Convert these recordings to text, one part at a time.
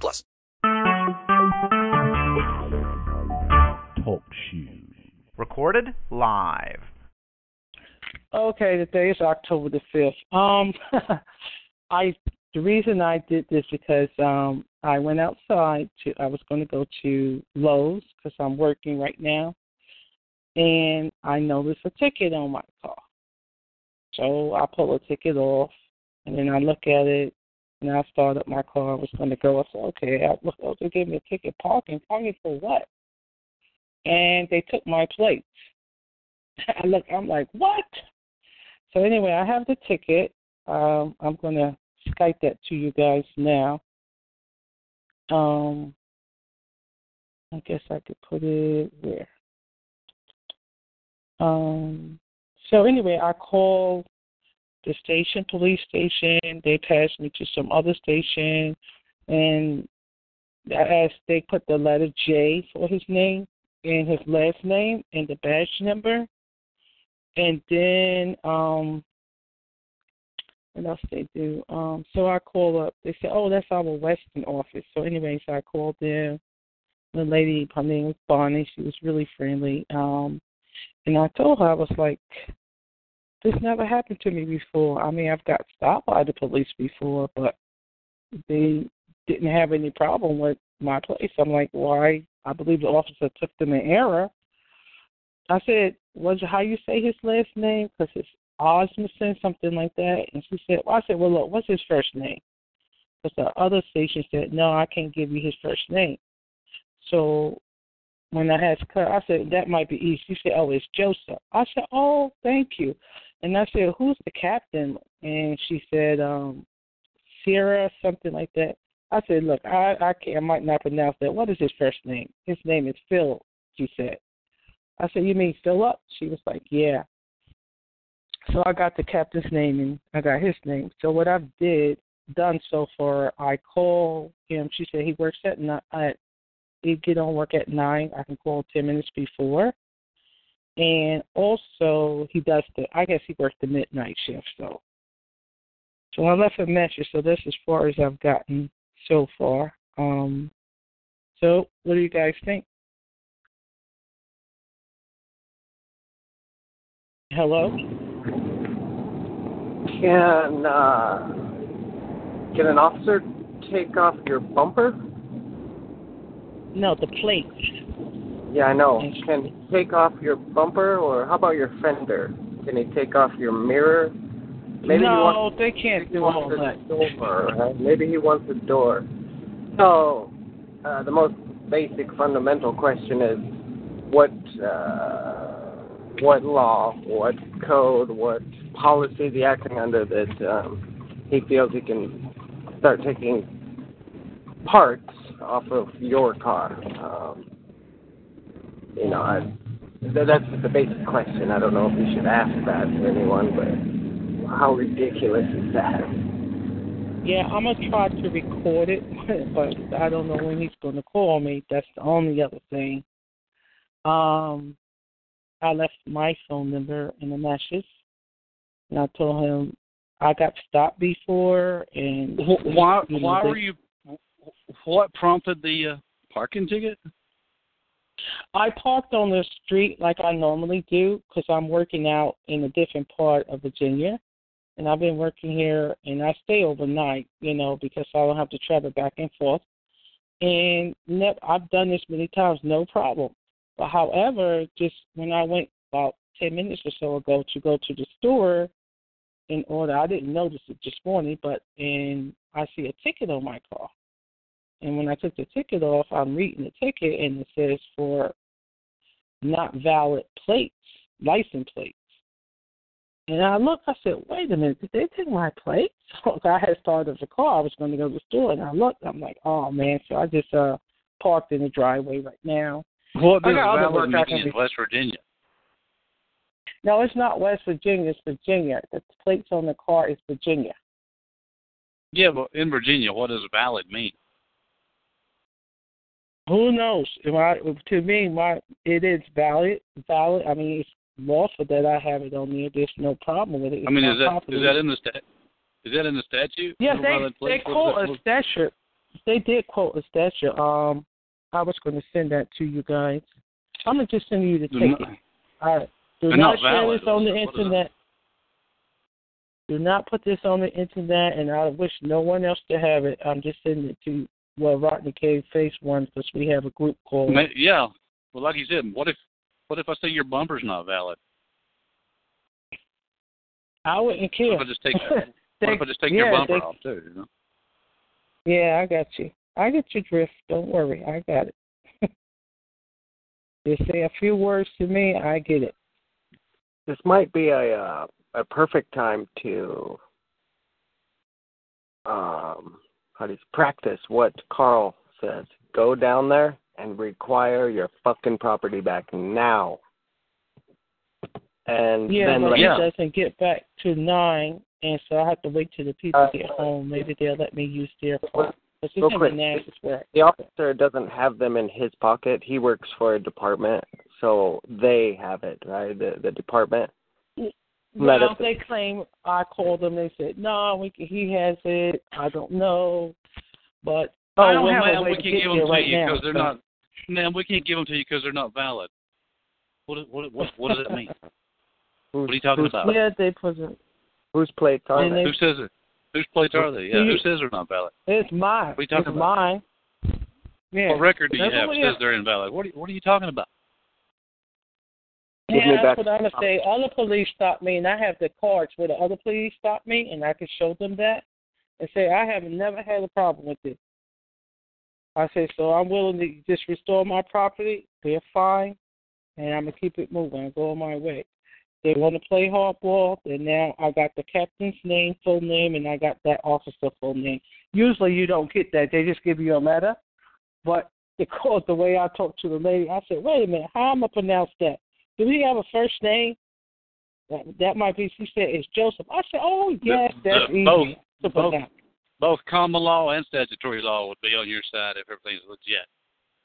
plus. Talk shoes. Recorded live. Okay, the day is October the fifth. Um, I the reason I did this because um I went outside to I was going to go to Lowe's because I'm working right now, and I noticed a ticket on my car. So I pull a ticket off, and then I look at it, and I start up my car. I was going to go. I said, okay, I oh, they gave me a ticket parking. Parking for what? And they took my plates. I look, I'm like, what? So anyway, I have the ticket. Um, I'm going to Skype that to you guys now. Um, I guess I could put it where? Um, so anyway, I called the station, police station. They passed me to some other station, and as they put the letter J for his name and his last name and the badge number, and then um, what else they do? Um, so I call up. They said, "Oh, that's our Western office." So anyway, so I called them. The lady, her name was Bonnie. She was really friendly. Um, and I told her, I was like, this never happened to me before. I mean, I've got stopped by the police before, but they didn't have any problem with my place. I'm like, why? I believe the officer took them in error. I said, was it how you say his last name? Because it's Osmondson, something like that. And she said, well, I said, well, look, what's his first name? Because the other station said, no, I can't give you his first name. So when I asked her, I said, that might be easy. She said, oh, it's Joseph. I said, oh, thank you. And I said, who's the captain? And she said, um, Sierra, something like that. I said, look, I, I, can't, I might not pronounce that. What is his first name? His name is Phil, she said. I said, you mean Philip? She was like, yeah. So I got the captain's name and I got his name. So what I've did done so far, I call him. She said he works at at he get on work at nine. I can call ten minutes before. And also he does the I guess he works the midnight shift so so I left a message, so that's as far as I've gotten so far. Um so what do you guys think? Hello? Can uh, can an officer take off your bumper? No, the plates. Yeah, I know. Can he take off your bumper, or how about your fender? Can he take off your mirror? Maybe no, wants, they can't do all that. door. Right? Maybe he wants the door. So, uh, the most basic fundamental question is, what uh, what law, what code, what policy is he acting under that um, he feels he can start taking parts off of your car? Um, you know, I, th- that's the basic question. I don't know if we should ask that to anyone, but how ridiculous is that? Yeah, I'm gonna try to record it, but I don't know when he's gonna call me. That's the only other thing. Um, I left my phone number in the message, and I told him I got stopped before, and Why? you know, Why they- were you? What prompted the uh, parking ticket? I parked on the street like I normally do because I'm working out in a different part of Virginia, and I've been working here, and I stay overnight, you know, because I don't have to travel back and forth. And ne- I've done this many times, no problem. But however, just when I went about ten minutes or so ago to go to the store in order, I didn't notice it this morning, but and I see a ticket on my car. And when I took the ticket off, I'm reading the ticket, and it says for not valid plates, license plates. And I looked, I said, wait a minute, did they take my plate? So I had started the car. I was going to go to the store, and I looked. I'm like, oh man. So I just uh parked in the driveway right now. What I does got other valid in do. West Virginia? No, it's not West Virginia. It's Virginia. The plates on the car is Virginia. Yeah, but in Virginia, what does valid mean? Who knows? If I, to me, my it is valid. Valid. I mean, it's lawful that I have it on there. There's no problem with it. It's I mean, is that property. is that in the stat? Is that in the statute? Yes, No they they quote a statute. They did quote a statute. Um, I was going to send that to you guys. I'm gonna just send you the ticket. not- All right. Do not not share this on the internet. Do not put this on the internet, and I wish no one else to have it. I'm just sending it to well, Rodney K Face one because we have a group call. Ma- Yeah. Well, like you said, what if what if I say your bumper's not valid? I wouldn't What care. if I just take what They- if I just take yeah, your bumper they- off too? You know? Yeah, I got you. I get your drift. Don't worry, I got it. Just say a few words to me, I get it. This might be a uh, a perfect time to um you practice what Carl says. Go down there and require your fucking property back now. And Yeah, then but yeah. it doesn't get back to nine, and so I have to wait till the people Uh, get home. Maybe they'll let me use their phone. But real it's in quick. the Nash's work. the officer doesn't have them in his pocket. He works for a department, so they have it, right? The the department. Let Well, us- they claim I called them. They said no, we can, he has it. I don't know, but Oh, I don't well, have man, a way we to can't get give them to right you because they're so- not. Man, we can't give them to you because they're not valid. What what what what does that mean? What are you talking whose, about? Yeah, they put it. Whose plates are they? they- Who says it? Whose plates are they? Yeah, who says they're not valid? It's mine. What are you talking it's about? mine. Yeah. What record do you That's have what that says have. they're invalid? What are you, what are you talking about? Yeah, that's what I'm gonna say. Other police stop me, and I have the cards where the other police stop me, and I can show them that and say I have never had a problem with this. I say so. I'm willing to just restore my property. They're fine, and I'm gonna keep it moving and go on my way. They want to play hardball, and now I got the captain's name, full name, and I got that officer full name. Usually you don't get that; they just give you a letter. But because the way I talked to the lady, I said, "Wait a minute, how am I pronounce that? Do he have a first name?" That, that might be. She said it's Joseph. I said, "Oh yes, The- that's the- easy both- to both- pronounce." Both common law and statutory law would be on your side if everything's legit.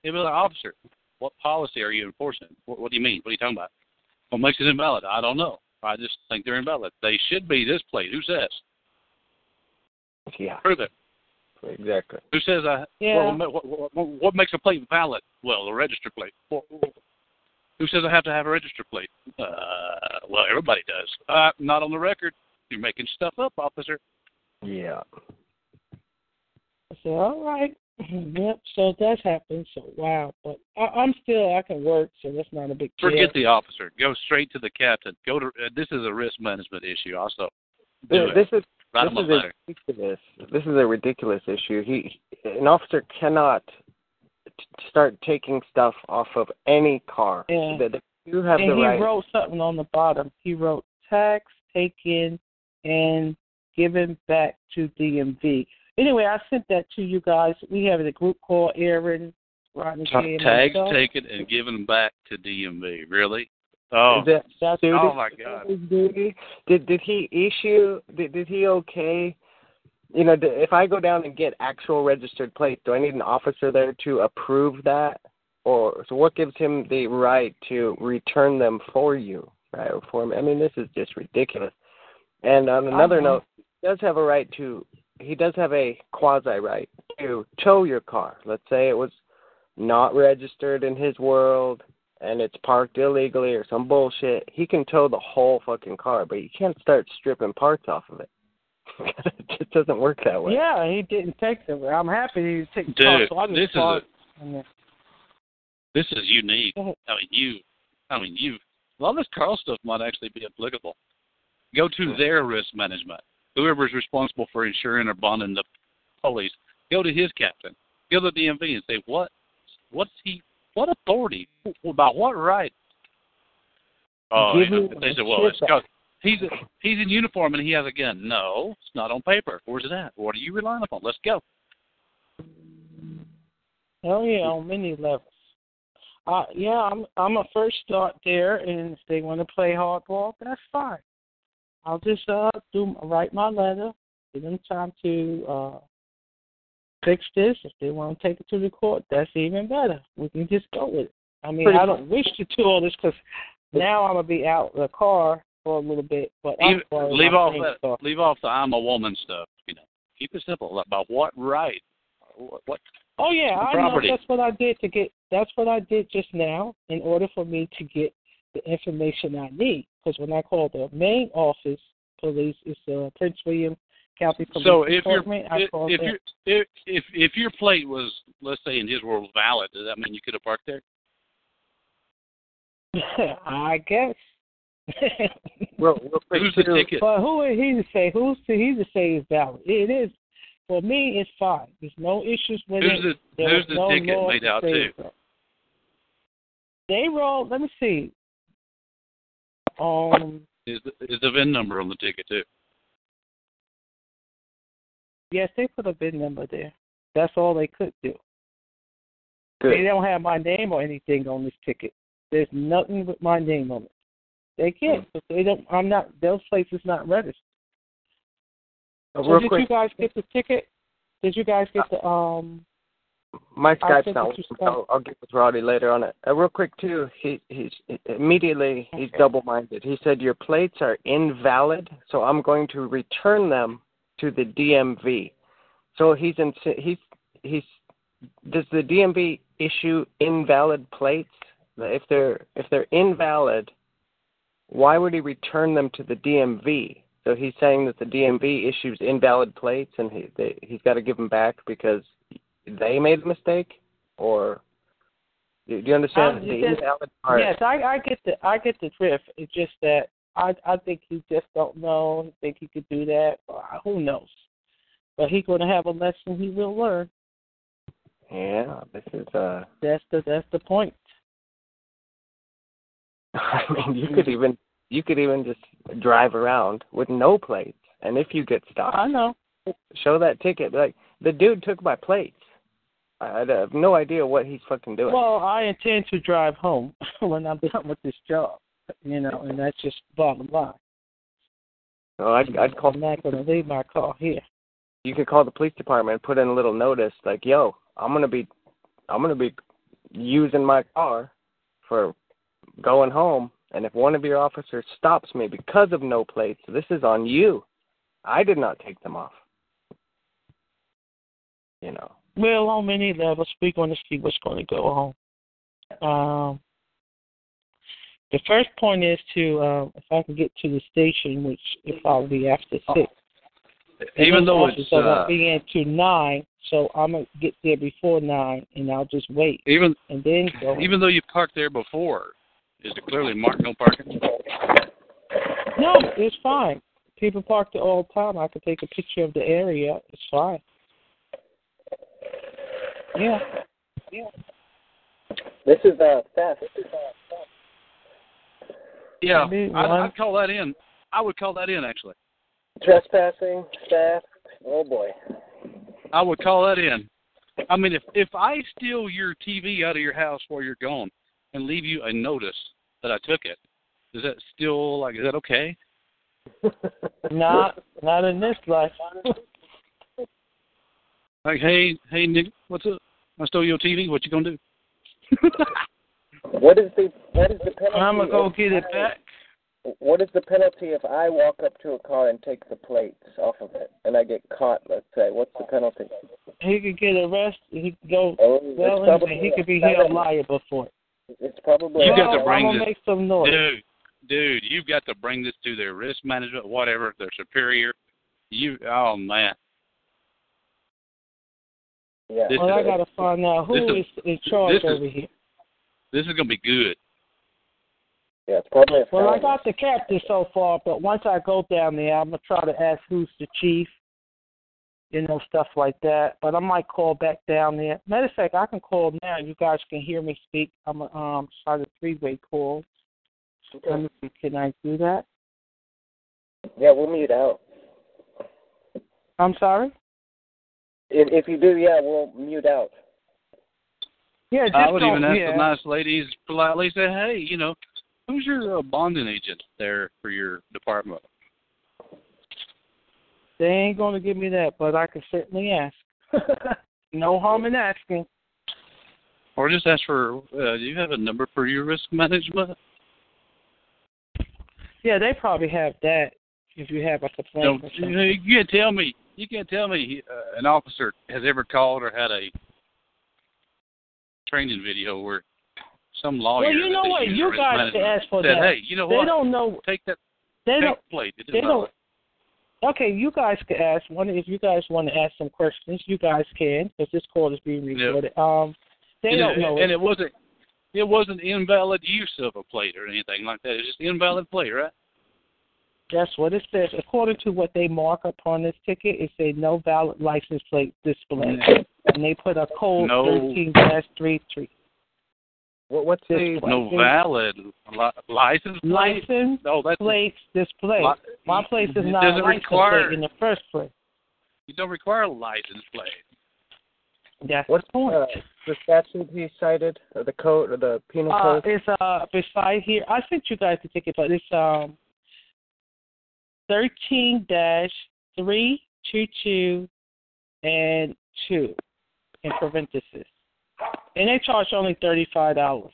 It'd be like, officer, what policy are you enforcing? What, what do you mean? What are you talking about? What makes it invalid? I don't know. I just think they're invalid. They should be this plate. Who says? Yeah, Prove it. exactly. Who says I? Yeah. What, what, what, what, what makes a plate valid? Well, the register plate. What, who says I have to have a register plate? Uh, well, everybody does. Uh, not on the record. You're making stuff up, officer. Yeah. I said, "All right." Yep. So that happened. So wow, but I, I'm still I can work, so that's not a big deal. Forget the officer. Go straight to the captain. Go to. Uh, this is a risk management issue. Also, do This, it. is Write this is letter. a ridiculous. This is a ridiculous issue. He, an officer cannot t- start taking stuff off of any car. Yeah. That that you have and the he right. wrote something on the bottom. He wrote tax taken and given back to DMV. Anyway, I sent that to you guys. We have a group called Aaron, Rodney K, and Tags myself. taken and given back to DMV. Really? Oh, that That's oh my God. Did did he issue? Did did he okay? You know, d- if I go down and get actual registered plates, do I need an officer there to approve that, or so what gives him the right to return them for you, right? Or for me? I mean, this is just ridiculous. And on another Uh-huh. note, he does have a right to. He does have a quasi right to tow your car. Let's say it was not registered in his world and it's parked illegally or some bullshit, he can tow the whole fucking car, but you can't start stripping parts off of it. it just doesn't work that way. Yeah, he didn't take them. I'm happy he didn't take the Dude, car, so I just this is a- parked in there. This is unique. I mean, you. I mean, you. A lot of this Carl stuff might actually be applicable. Go to their risk management. Whoever's responsible for insuring or bonding the police, go to his captain. Go to the DMV and say, what? What's he? What authority? About what right? Oh, Give you know, they said, well, it's because He's a, he's in uniform and he has a gun. No, it's not on paper. Where's it at? What are you relying upon? Let's go. Oh yeah, on many levels. Uh yeah, I'm I'm a first start there and if they want to play hardball, that's fine. I'll just uh do write my letter, give them time to uh fix this. If they want to take it to the court, that's even better. We can just go with it. I mean, Pretty I don't wish to do all this because now I'm gonna be out of the car for a little bit. But I'm Leave, off that. Leave off the I'm a woman stuff. You know, keep it simple. About what right? What? what Oh yeah, I know. property. That's what I did to get. That's what I did just now in order for me to get the information I need. Because when I call the main office police, it's uh, Prince William County Police so if Department. I if if your if, if if your plate was let's say in his world valid, does that mean you could have parked there? I guess. Real, real quick Who's the too. ticket? but who is he to say? Who's to he to say is valid? It is. For me, it's fine. There's no issues with Who's it. the There who's the no ticket law made out say to? it's. They roll. Let me see. Um. Is the, is the VIN number on the ticket too? Yes, they put a VIN number there. That's all they could do. Good. They don't have my name or anything on this ticket. There's nothing with my name on it. They can't. Hmm. They don't. I'm not. Those places not registered. Uh, So did quick, you guys get the ticket? Did you guys get the um? my Skype's not working. I'll, I'll get with Roddy later on it. Uh, real quick too, he he's immediately he's Okay. double minded. He said your plates are invalid, so I'm going to return them to the DMV. So he's in he's he's does the DMV issue invalid plates? If they're if they're invalid, why would he return them to the DMV? So he's saying that the DMV issues invalid plates, and he they, he's got to give them back because they made a mistake, or do you understand the invalid part? Yes, I I get the I get the drift. It's just that I I think he just don't know. Think he could do that. Who knows? But he's going to have a lesson he will learn. Yeah, this is uh. That's the that's the point. I mean, you could even you could even just drive around with no plates, and if you get stopped, I know. show that ticket. Like the dude took my plates. I, have no idea what he's fucking doing. Well, I intend to drive home when I'm done with this job. You know, and that's just bottom line. so I'd, I'd call. I'm not going to leave my car here. You could call the police department and put in a little notice like, "Yo, I'm gonna be, I'm gonna be using my car for going home, and if one of your officers stops me because of no plates, this is on you. I did not take them off." You know. Well, on many levels, we're going to see what's going to go on. Um, the first point is to, um, if I can get to the station, which will probably be after six. And Even though it's won't uh, be into nine, so I'm gonna get there before nine, and I'll just wait even and then go. even though you parked there before, is it clearly marked no parking? No, it's fine. People park there all the time. I could take a picture of the area. It's fine. Yeah. Yeah. This is uh theft. Yeah, Maybe I'd, one- I'd call that in. I would call that in actually. Trespassing, theft. Oh boy. I would call that in. I mean, if if I steal your TV out of your house while you're gone and leave you a notice that I took it, is that still like is that okay? Not not in this life. Like, hey, hey, Nick, what's up? I stole your TV. What you gonna do? What is the what is the penalty? I'm gonna go get it back. What is the penalty if I walk up to a car and take the plates off of it and I get caught? Let's say, what's the penalty? He could get arrested. He could go. Oh, it's Well, probably he could be held liable for it. It's probably You got to bring this- make some noise. Dude, dude, you've got to bring this to their risk management, whatever, their superior. You, oh man, yeah. this Well, I is gotta find out who this is in charge this is- over here. this is gonna be good. Yeah, it's probably a Well, I got the captain so far, but once I go down there, I'm gonna try to ask who's the chief. You know, stuff like that. But I might call back down there. Matter of fact, I can call now. You guys can hear me speak. I'm gonna um start a three way call. Let me see, can I do that? Yeah, we'll mute out. I'm sorry. If, if you do, yeah, we'll mute out. Yeah, just I would don't, even ask yeah. the nice ladies politely, say, hey, you know, who's your uh, bonding agent there for your department? They ain't gonna give me that, but I can certainly ask. no harm in asking. Or just ask for, uh, do you have a number for your risk management? Yeah, they probably have that if you have a complaint know, or you, you can't tell me, you can't tell me uh, an officer has ever called or had a training video where some lawyer Well, you know what? You for risk guys can ask for said, that. hey, you know They what? don't know. Take that They don't. plate. It is They don't. Okay, you guys can ask one. If you guys want to ask some questions, you guys can, because this call is being recorded. Um, they and don't it, know. And it wasn't it wasn't invalid use of a plate or anything like that. It's just invalid plate, right? That's what it says. According to what they mark upon this ticket, it says no valid license plate display, and they put a code No. thirteen dash three three. What, what's the No valid li- license plate. License No, that's plates display. Li- My place is not a license require- plate in the first place. you don't require a license plate. That's what's the point. uh, the statute he cited, or the code, or the penal Uh, code? it's uh beside here. I sent you guys the ticket, but it's um thirteen dash three two two and two in parentheses, and they charge only thirty five dollars.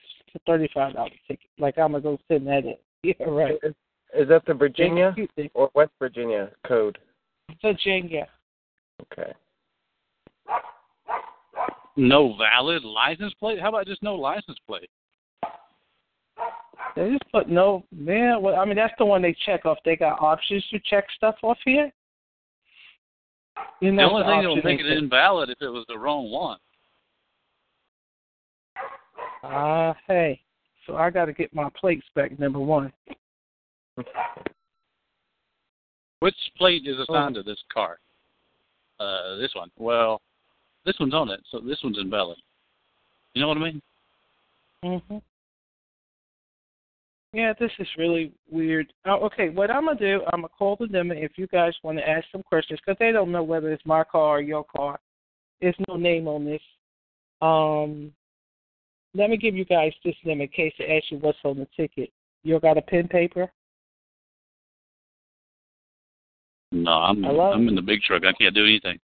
Thirty five dollar ticket. Like I'm gonna go send that in. Yeah, right. Is, is that the Virginia Virginia. or West Virginia code? Virginia. Okay. No valid license plate? How about just no license plate? They just put no man. Well, I mean that's the one they check off. They got options to check stuff off here. You know, The know, only thing that would make it invalid if it was the wrong one. Ah, hey. So I got to get my plates back. Number one. Which plate Oh. is assigned to this car? Uh, this one. Well, this one's on it, so this one's invalid. You know what I mean? Mhm. Yeah, this is really weird. Oh, okay, what I'm gonna do, I'm gonna call the limit if you guys want to ask some questions because they don't know whether it's my car or your car. There's no name on this. Um, let me give you guys this limit in case they ask you what's on the ticket. You got a pen paper? No, I'm Hello? I'm in the big truck. I can't do anything.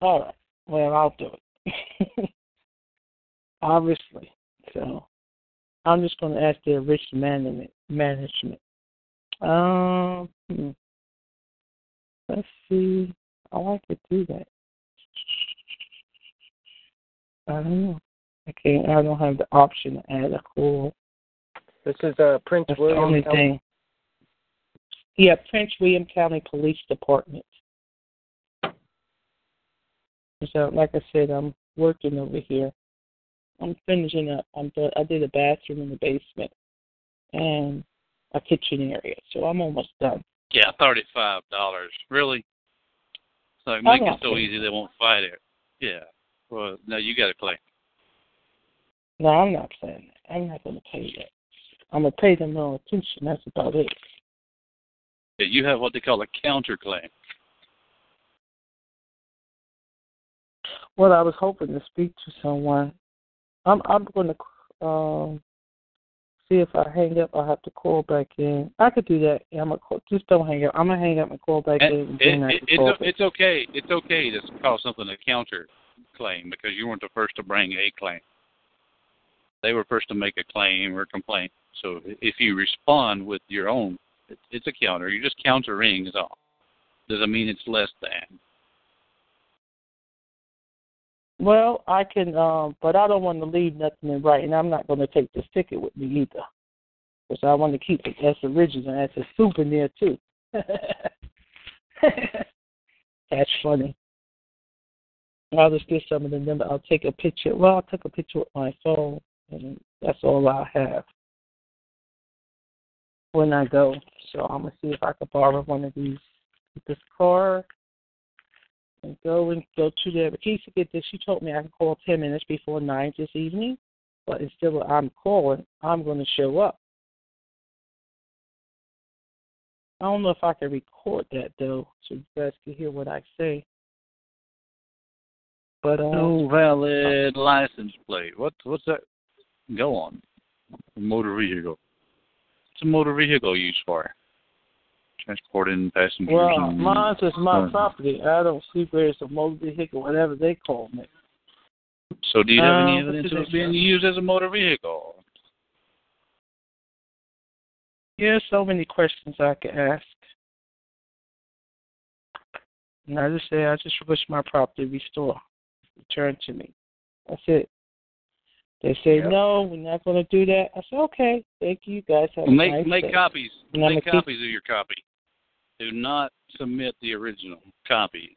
All right. Well, I'll do it. Obviously. So I'm just going to ask the rich management. Management. Um. hmm. Let's see. Oh, I could do that. I don't know. I can't. I don't have the option to add a call. This is uh, Prince That's William. the only County. thing. Yeah, Prince William County Police Department. So, like I said, I'm working over here. I'm finishing up. I'm do- I did a bathroom in the basement and a kitchen area, so I'm almost done. Yeah, thirty five dollars. Really? It's like I'm make it so easy they won't fight it. Yeah. Well, no, you got to claim. No, I'm not paying that. I'm not going to pay that. I'm gonna pay them no attention. That's about it. Yeah, you have what they call a counterclaim. Well, I was hoping to speak to someone. I'm I'm going to um see if I hang up. I'll have to call back in. I could do that. Yeah, I'm gonna call, just don't hang up. I'm gonna hang up and call back in. And And it, it, it's back. it's okay. It's okay to call something a counter claim because you weren't the first to bring a claim. They were first to make a claim or complaint. So if you respond with your own, it, it's a counter. You're just countering is all. Doesn't mean it's less than. Well, I can, um, but I don't want to leave nothing in writing. I'm not going to take this ticket with me either, because I want to keep it as original, as a souvenir too. That's funny. I'll just get some of the number. I'll take a picture. Well, I'll take a picture with my phone, and that's all I have when I go. So I'm gonna see if I can borrow one of these. This car and go and go to the Keisha get this. She told me I can call ten minutes before nine this evening, but instead of I'm calling, I'm to show up. I don't know if I can record that though, so you guys can hear what I say. But uh, No valid license plate. What what's that? Go on. A Motor vehicle. What's a motor vehicle used for? Transporting passengers. well, and- mine is my uh, property. I don't see where it's a motor vehicle, whatever they call it. So do you have any Uh, evidence of it being used as a motor vehicle? Yeah, so many questions I could ask. And I just say I just wish my property restored, returned to me. That's it. They say Yep. no, we're not going to do that. I said okay, thank you. You guys have a Make nice make day. copies. And Make gonna keep- copies of your copy. Do not submit the original copy.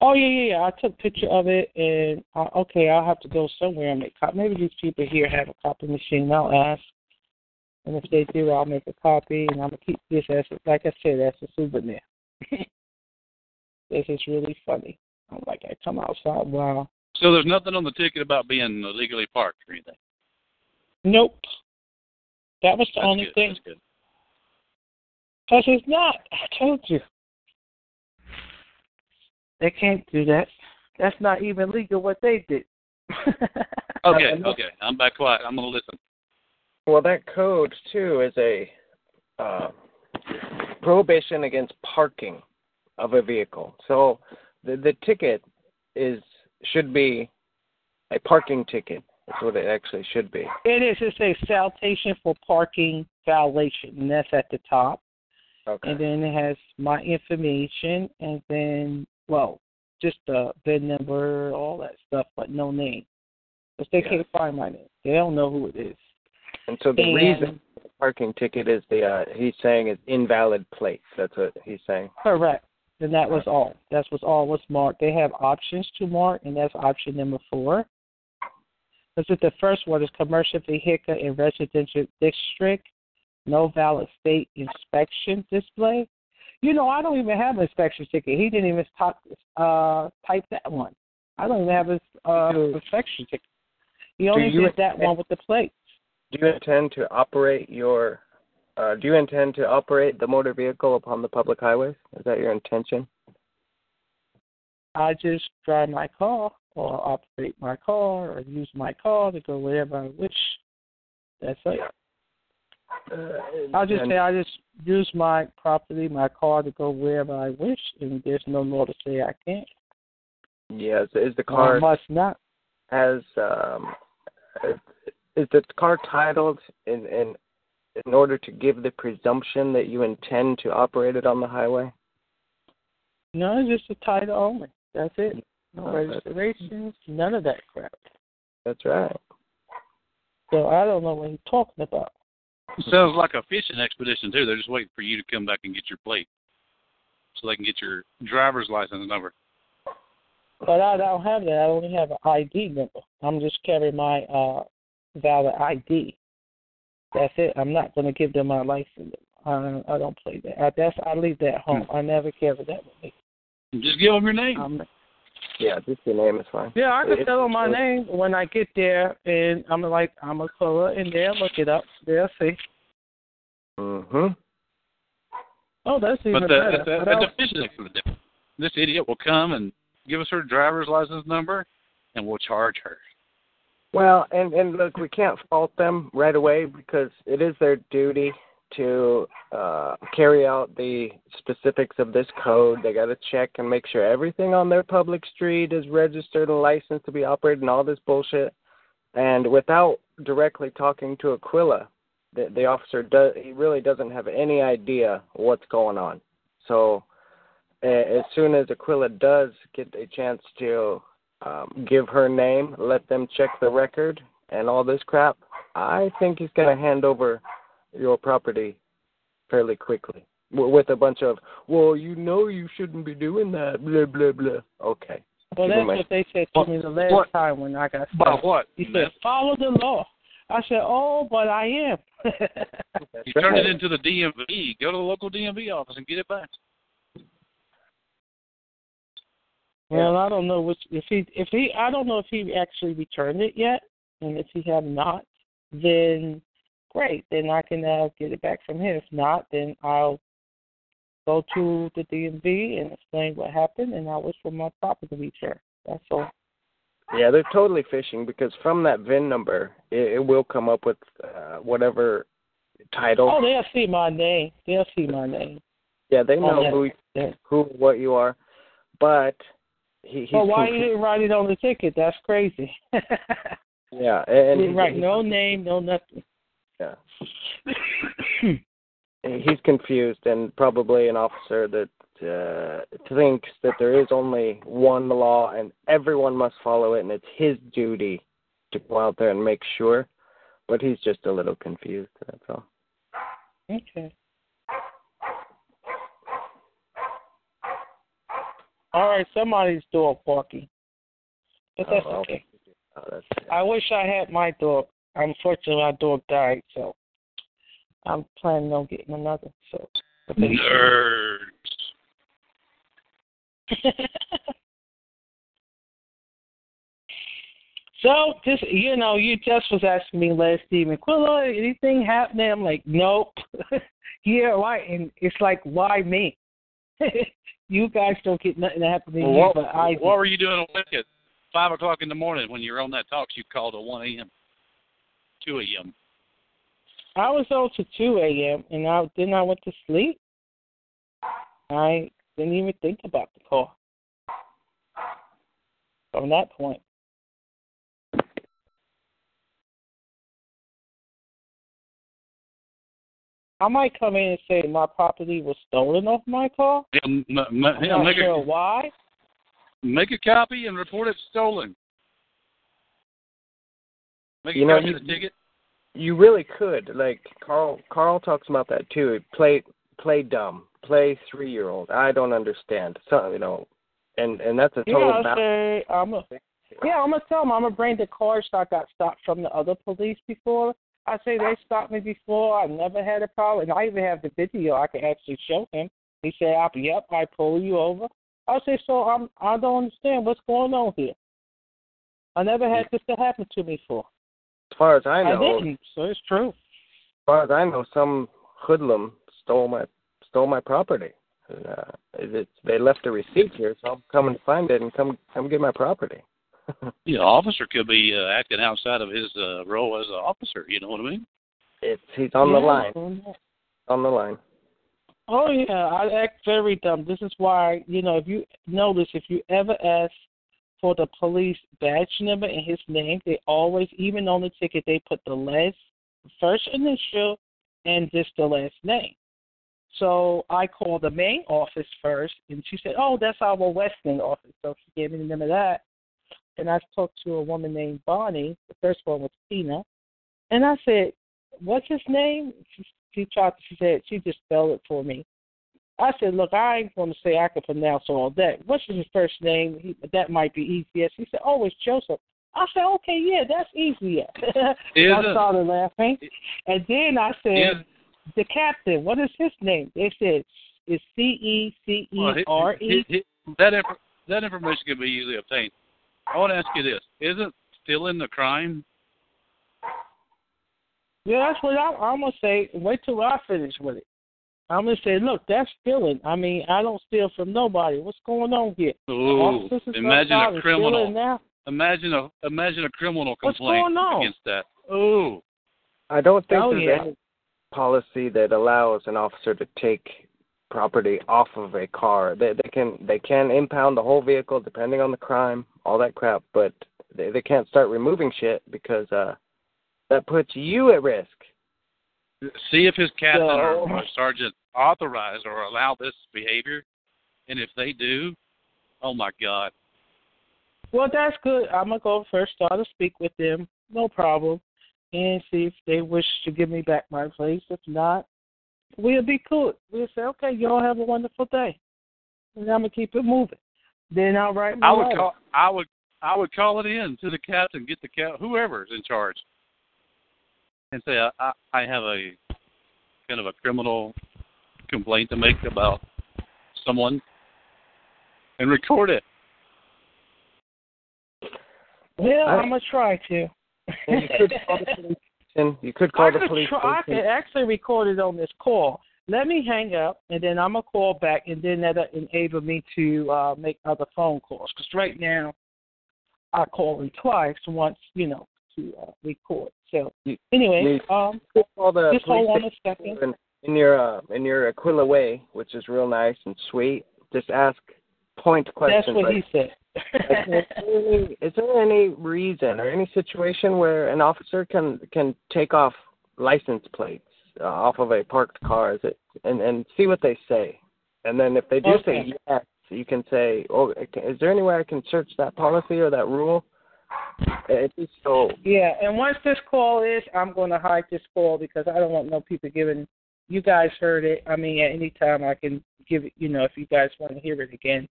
Oh yeah, yeah, yeah. I took a picture of it, and uh, okay, I'll have to go somewhere and make copy. Maybe these people here have a copy machine. I'll ask, and if they do, I'll make a copy, and I'm gonna keep this as, like I said, as a souvenir. this is really funny. I'm like, I come outside. Wow. So there's nothing on the ticket about being illegally parked or anything. Nope. That was the That's only good. thing. That's good. Because it's not. I told you. They can't do that. That's not even legal what they did. Okay, okay. I'm back quiet. I'm gonna listen. Well, that code too is a uh, prohibition against parking of a vehicle. So the the ticket is should be a parking ticket. That's what it actually should be. It is. It's a citation for parking violation, and that's at the top. Okay. And then it has my information, and then, well, just the VIN number, all that stuff, but no name. Because they Yeah. can't find my name. They don't know who it is. And so the and, reason the parking ticket is the uh, he's saying is invalid plate. That's what he's saying. Correct. And that was all. That was all was marked. They have options to mark, and that's option number four. Because the first one is commercial vehicle in residential district, no valid state inspection display. You know, I don't even have an inspection ticket. He didn't even type, uh, type that one. I don't even have his uh, inspection ticket. He only you did that one with the plates. Do you intend to operate your uh, do you intend to operate the motor vehicle upon the public highways? Is that your intention? I just drive my car or operate my car or use my car to go wherever I wish. That's it. Uh, I'll just say I just use my property, my car to go wherever I wish, and there's no law to say I can't. Yes. Is the car I must not. has um, is the car titled in in in order to give the presumption that you intend to operate it on the highway? No, it's just a title only. That's it. No Oh, that's- registrations, none of that crap. That's right. So I don't know what he's talking about. Sounds like a fishing expedition too. They're just waiting for you to come back and get your plate, so they can get your driver's license number. But I don't have that. I only have an ID number. I'm just carrying my uh valid ID. That's it. I'm not going to give them my license. I I don't play that. I, that's I leave that home. I never carry that with me. Just give them your name. I'm, Yeah, just your name is fine. yeah, I can It- tell them my name when I get there, and I'm like I'm a color, and they'll look it up. They'll see. Mhm. Oh, that's even But the, better. at the, What at the else? fishing expedition, this idiot will come and give us her driver's license number, and we'll charge her. Well, and and look, we can't fault them right away because it is their duty to uh, carry out the specifics of this code. They got to check and make sure everything on their public street is registered and licensed to be operated, and all this bullshit. And without directly talking to Aquila, the, the officer does he really doesn't have any idea what's going on. So uh, as soon as Aquila does get a chance to um, give her name, let them check the record and all this crap, I think he's going to hand over your property fairly quickly with a bunch of, well, you know you shouldn't be doing that, blah, blah, blah. Okay. Well, Keep in that's what they said to me the last What? time when I got About stopped. what? He said, "Follow the law." I said, "Oh, but I am." You turn it into the DMV. Go to the local DMV office and get it back. Well, I don't know which if he if he I don't know if he actually returned it yet, and if he have not, then great. Then I can uh, get it back from him. If not, then I'll go to the DMV and explain what happened, and I wish for my property return. That's all. Yeah, they're totally fishing because from that VIN number, it, it will come up with uh, whatever title. Oh, they'll see my name. They'll see my name. yeah, they oh, know yeah. who who what you are, but he he's Well, why you didn't write it on the ticket? That's crazy. yeah, and write he- no name, no nothing. yeah. he's confused and probably an officer that uh, thinks that there is only one law and everyone must follow it and it's his duty to go out there and make sure. But he's just a little confused. That's all. Okay. All right, somebody's dog barking. But that's Oh, okay. Oh, that's I wish I had my dog. Unfortunately, my dog died, so I'm planning on getting another. So. Nerds. so just you know, you just was asking me last Stephen Quilla, anything happening? I'm like, nope. yeah, why? And it's like, why me? you guys don't get nothing to happen to Well, what, but I. what were you doing awake at five o'clock in the morning when you were on that talk? You called at one a.m., two a.m. I was on to two a.m. and I then I went to sleep. I didn't even think about the call. From that point. I might come in and say my property was stolen off my car. Yeah, m- m- I'm yeah, not make sure a why. make a copy and report it stolen. Make You a know, copy you- of the ticket. You really could. Like Carl Carl talks about that too. Play play dumb. Play three year old. I don't understand. So you know and and that's a total I ba- say I'm a, yeah, I'm gonna tell them I'm gonna bring the cars I got stopped from the other police before. I say they stopped me before. I never had a problem, and I even have the video. I can actually show him. He said, "I- "Yep, I pull you over." I say, "So I'm I don't understand what's going on here. I never had this to happen to me before. as far as I I, know didn't, so it's true." as far as I know some hoodlum stole my stole my property. And, uh, it's, they left a receipt here, so I'll come and find it and come come get my property. The officer could be uh, acting outside of his uh, role as an officer. You know what I mean? It's he's on the line. On the line. Oh yeah, I act very dumb. This is why you know if you notice if you ever ask for the police badge number and his name, they always even on the ticket they put the last first initial and just the last name. So I called the main office first, and she said, "Oh, that's our Western office." So she gave me the name of that. And I talked to a woman named Bonnie. The first one was Tina, and I said, "What's his name?" She, she tried. She said she just spelled it for me. I said, "Look, I ain't going to say I can pronounce all that. What's his first name? He, that might be easier." She said, "Oh, it's Joseph." I said, "Okay, yeah, that's easier." I started laughing, and then I said, Is- "The captain. What is his name?" They said, "It's C E C E R E." that that information can be easily obtained. I want to ask you this: Isn't stealing the crime? Yeah, that's what I, I'm gonna say. Wait till I finish with it. I'm gonna say, look, that's stealing. I mean, I don't steal from nobody. What's going on here? Ooh, Officers imagine a is criminal. Now. Imagine a imagine a criminal What's complaint going on? against that. Ooh, I don't think Oh, there's yeah. any policy that allows an officer to take property off of a car. They they can they can impound the whole vehicle depending on the crime, all that crap, but they they can't start removing shit because uh that puts you at risk. see if his captain So- or, or sergeant authorize or allow this behavior, and if they do, oh my God, Well, that's good. I'm gonna go first. Start to speak with them. No problem, and see if they wish to give me back my place. If not, we'll be cool. We'll say, okay, y'all have a wonderful day, and I'm gonna keep it moving. Then I'll write my I would letter. call I would I would call it in to the captain, get the cap whoever's in charge, and say I, I I have a kind of a criminal complaint to make about someone, and record it. Well, I- I'm gonna try to. You could call the police- station. You could call I the could police try, I could actually record it on this call. Let me hang up, and then I'm gonna call back, and then that'll enable me to uh, make other phone calls. Because right now, I call him twice. Once, you know, to uh, record. So anyway, you- um, call the just hold on a second. in, in your uh, in your Aquila way, which is real nice and sweet. Just ask point questions. That's what like, he said. Like, is, there any, is there any reason or any situation where an officer can can take off license plates uh, off of a parked car? Is it and and see what they say, and then if they do Okay. say yes, you can say, "Oh, is there any way I can search that policy or that rule?" So. Yeah, and once this call is, I'm going to hide this call because I don't want no people giving. You guys heard it. I mean, at any time I can give it. You know, if you guys want to hear it again,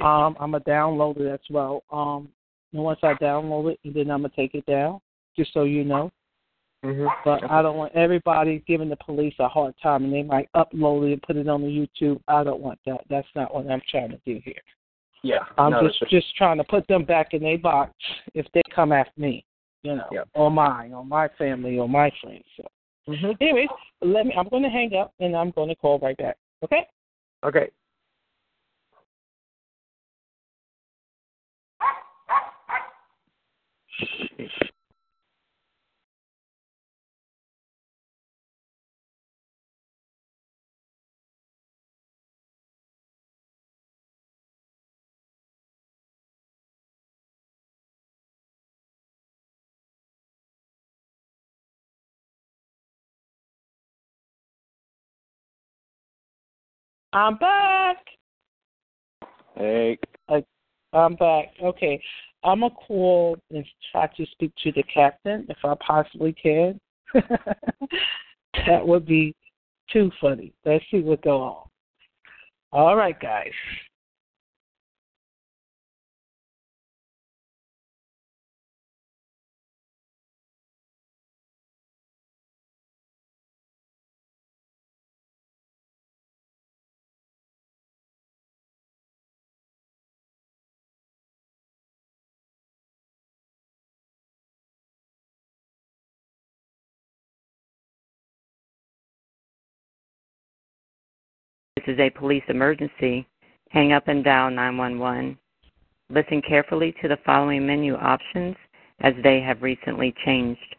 um, I'm gonna download it as well. Um, and once I download it, and then I'm gonna take it down, just so you know. hmm But I don't want everybody giving the police a hard time, and they might upload it and put it on the YouTube. I don't want that. That's not what I'm trying to do here. Yeah. I'm no, just that's- just trying to put them back in their box if they come after me, you know, Yep. or mine, or my family, or my friends. So, Mhm. anyways, let me. I'm going to hang up and I'm going to call right back. Okay. Okay. I'm back. Hey. I'm back. Okay. I'm gonna call and try to speak to the captain if I possibly can. that would be too funny. Let's see what go on. All right, guys. Is a police emergency. Hang up and dial 911. Listen carefully to the following menu options as they have recently changed.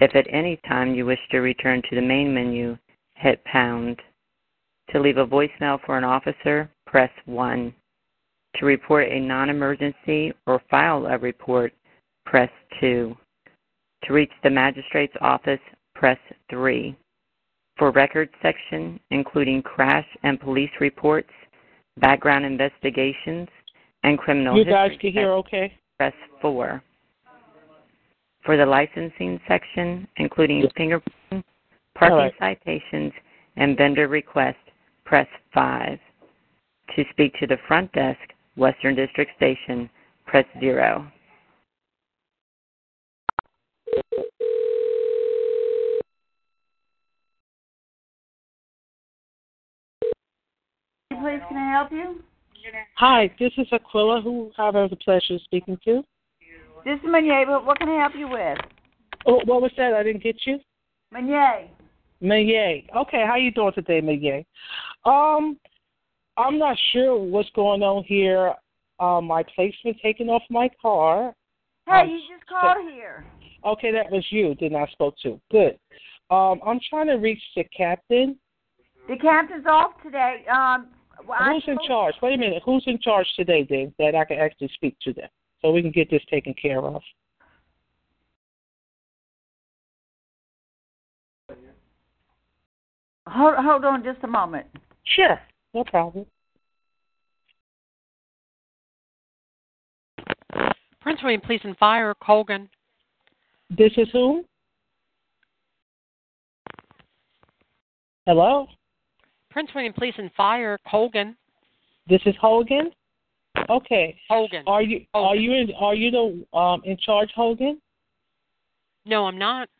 If at any time you wish to return to the main menu, hit pound. To leave a voicemail for an officer, press 1. To report a non emergency or file a report, press 2. To reach the magistrate's office, press 3. For records section, including crash and police reports, background investigations, and criminal You guys history can hear okay? press 4. For the licensing section, including fingerprinting, parking right. citations, and vendor requests, press 5. To speak to the front desk, Western District Station, press 0. Please, can I help you? Hi, this is Aquila, who I have the pleasure of speaking to. This is Meunier, but what can I help you with? Oh, what was that? I didn't get you. Meunier. Meunier. Okay, how you doing today, Meunier? Um, I'm not sure what's going on here. Um, my plate's been taken off my car. Hey, Um, you just called here. Okay, that was you. Then I spoke to. Good. Um, I'm trying to reach the captain. The captain's off today. Um, well, I'm Who's in charge? Wait a minute. Who's in charge today, then, that I can actually speak to them, so we can get this taken care of. Hold, hold on just a moment. Sure, no problem. Prince William Police and Fire, Colgan. This is who? Hello. Prince William Police and Fire, Hogan. This is Hogan. Okay. Hogan. Are you are you in are you the um in charge, Hogan? No, I'm not.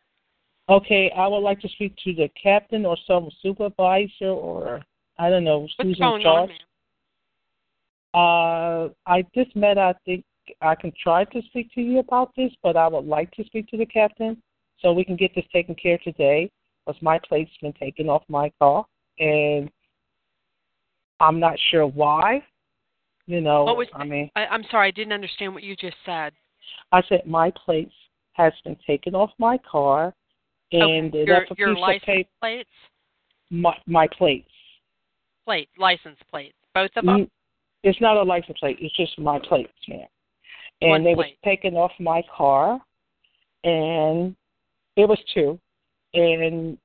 Okay, I would like to speak to the captain or some supervisor or I don't know What's who's going in on, charge. ma'am? Uh, I just met. I think I can try to speak to you about this, but I would like to speak to the captain. so we can get this taken care of today. Because my plate's been taken off my car, and I'm not sure why. You know, What was? I mean, I, I'm sorry, I didn't understand what you just said. I said my plate has been taken off my car, and okay. your left a your piece license of paper. plates, My, my plates. plate, license plates, both of them. It's not a license plate. It's just my plates, ma'am. And One they plate. was taken off my car, and it was two. And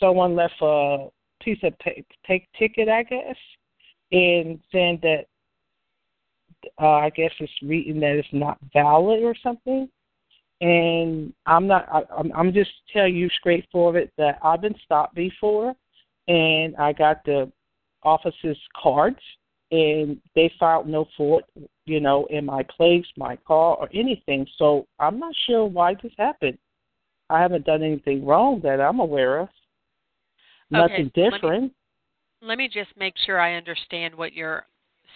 someone left a piece of pa- take ticket, I guess, and saying that uh, I guess it's reading that it's not valid or something. And I'm not. I, I'm, I'm just telling you straightforward that I've been stopped before, and I got the officer's cards, and they filed no fault, you know, in my place, my car, or anything. So I'm not sure why this happened. I haven't done anything wrong that I'm aware of. Nothing Okay, let me- different. Let me just make sure I understand what you're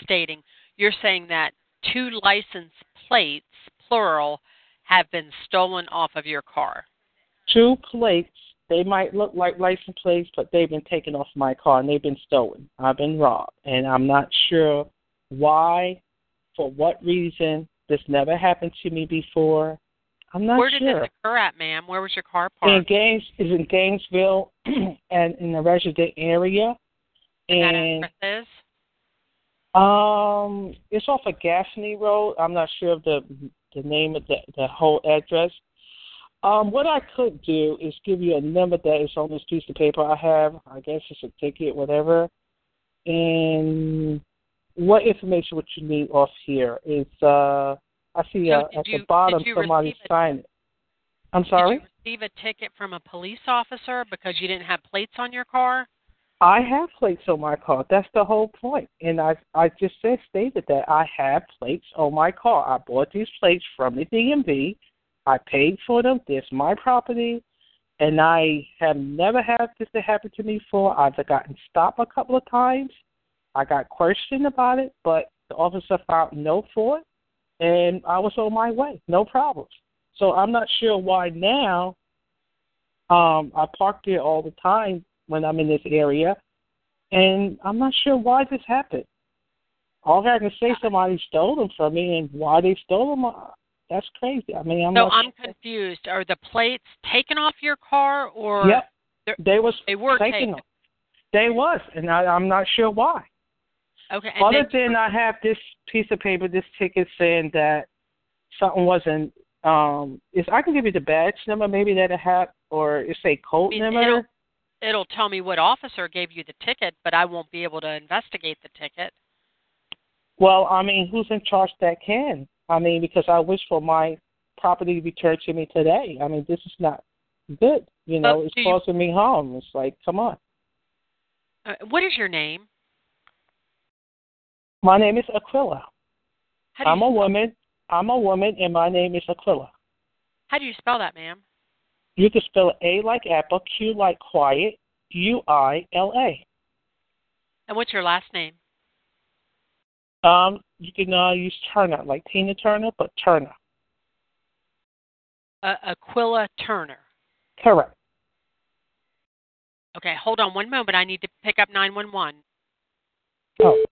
stating. You're saying that two license plates, plural, have been stolen off of your car. Two plates. They might look like license plates, but they've been taken off my car and they've been stolen. I've been robbed, and I'm not sure why, for what reason. This never happened to me before. I'm not Where did this occur at, ma'am? Where was your car parked? in? Gaines is in Gainesville and in the resident area. And that And is? um it's off of Gaffney Road. I'm not sure of the the name of the the whole address. Um what I could do is give you a number that is on this piece of paper I have. I guess it's a ticket, whatever. And what information would you need off here is uh I see So uh, at you- the bottom somebody it. I'm sorry? Did you receive a ticket from a police officer because you didn't have plates on your car? I have plates on my car. That's the whole point. And I I just said stated that I have plates on my car. I bought these plates from the DMV. I paid for them. This is my property. And I have never had this to happen to me before. I've gotten stopped a couple of times. I got questioned about it, but the officer found no fault and I was on my way. No problems. So I'm not sure why now um I park there all the time when I'm in this area, and I'm not sure why this happened. All I can say, somebody stole them from me, and why they stole them, uh, that's crazy. I mean, I'm so I'm sure. confused. Are the plates taken off your car or Yep, they was they were taking taken? them. They was, and I, I'm not sure why. Okay. And Other they, than I have this piece of paper, this ticket saying that something wasn't. Um, is I can give you the badge number, maybe that I have, or it's a code I mean, number. it'll, it'll tell me what officer gave you the ticket, but I won't be able to investigate the ticket. Well, I mean, who's in charge that can? I mean, because I wish for my property to be returned to me today. I mean, this is not good. You know, But it's do you- causing me harm. It's like, come on. Uh, what is your name? My name is Aquila. How do you I'm a woman. I'm a woman, and my name is Aquila. How do you spell that, ma'am? You can spell it A like apple, Q like quiet, U I L A. And what's your last name? Um, you can uh, use Turner, like Tina Turner, but Turner. Uh, Aquila Turner. Correct. Okay, hold on one moment. I need to pick up 911. Oh.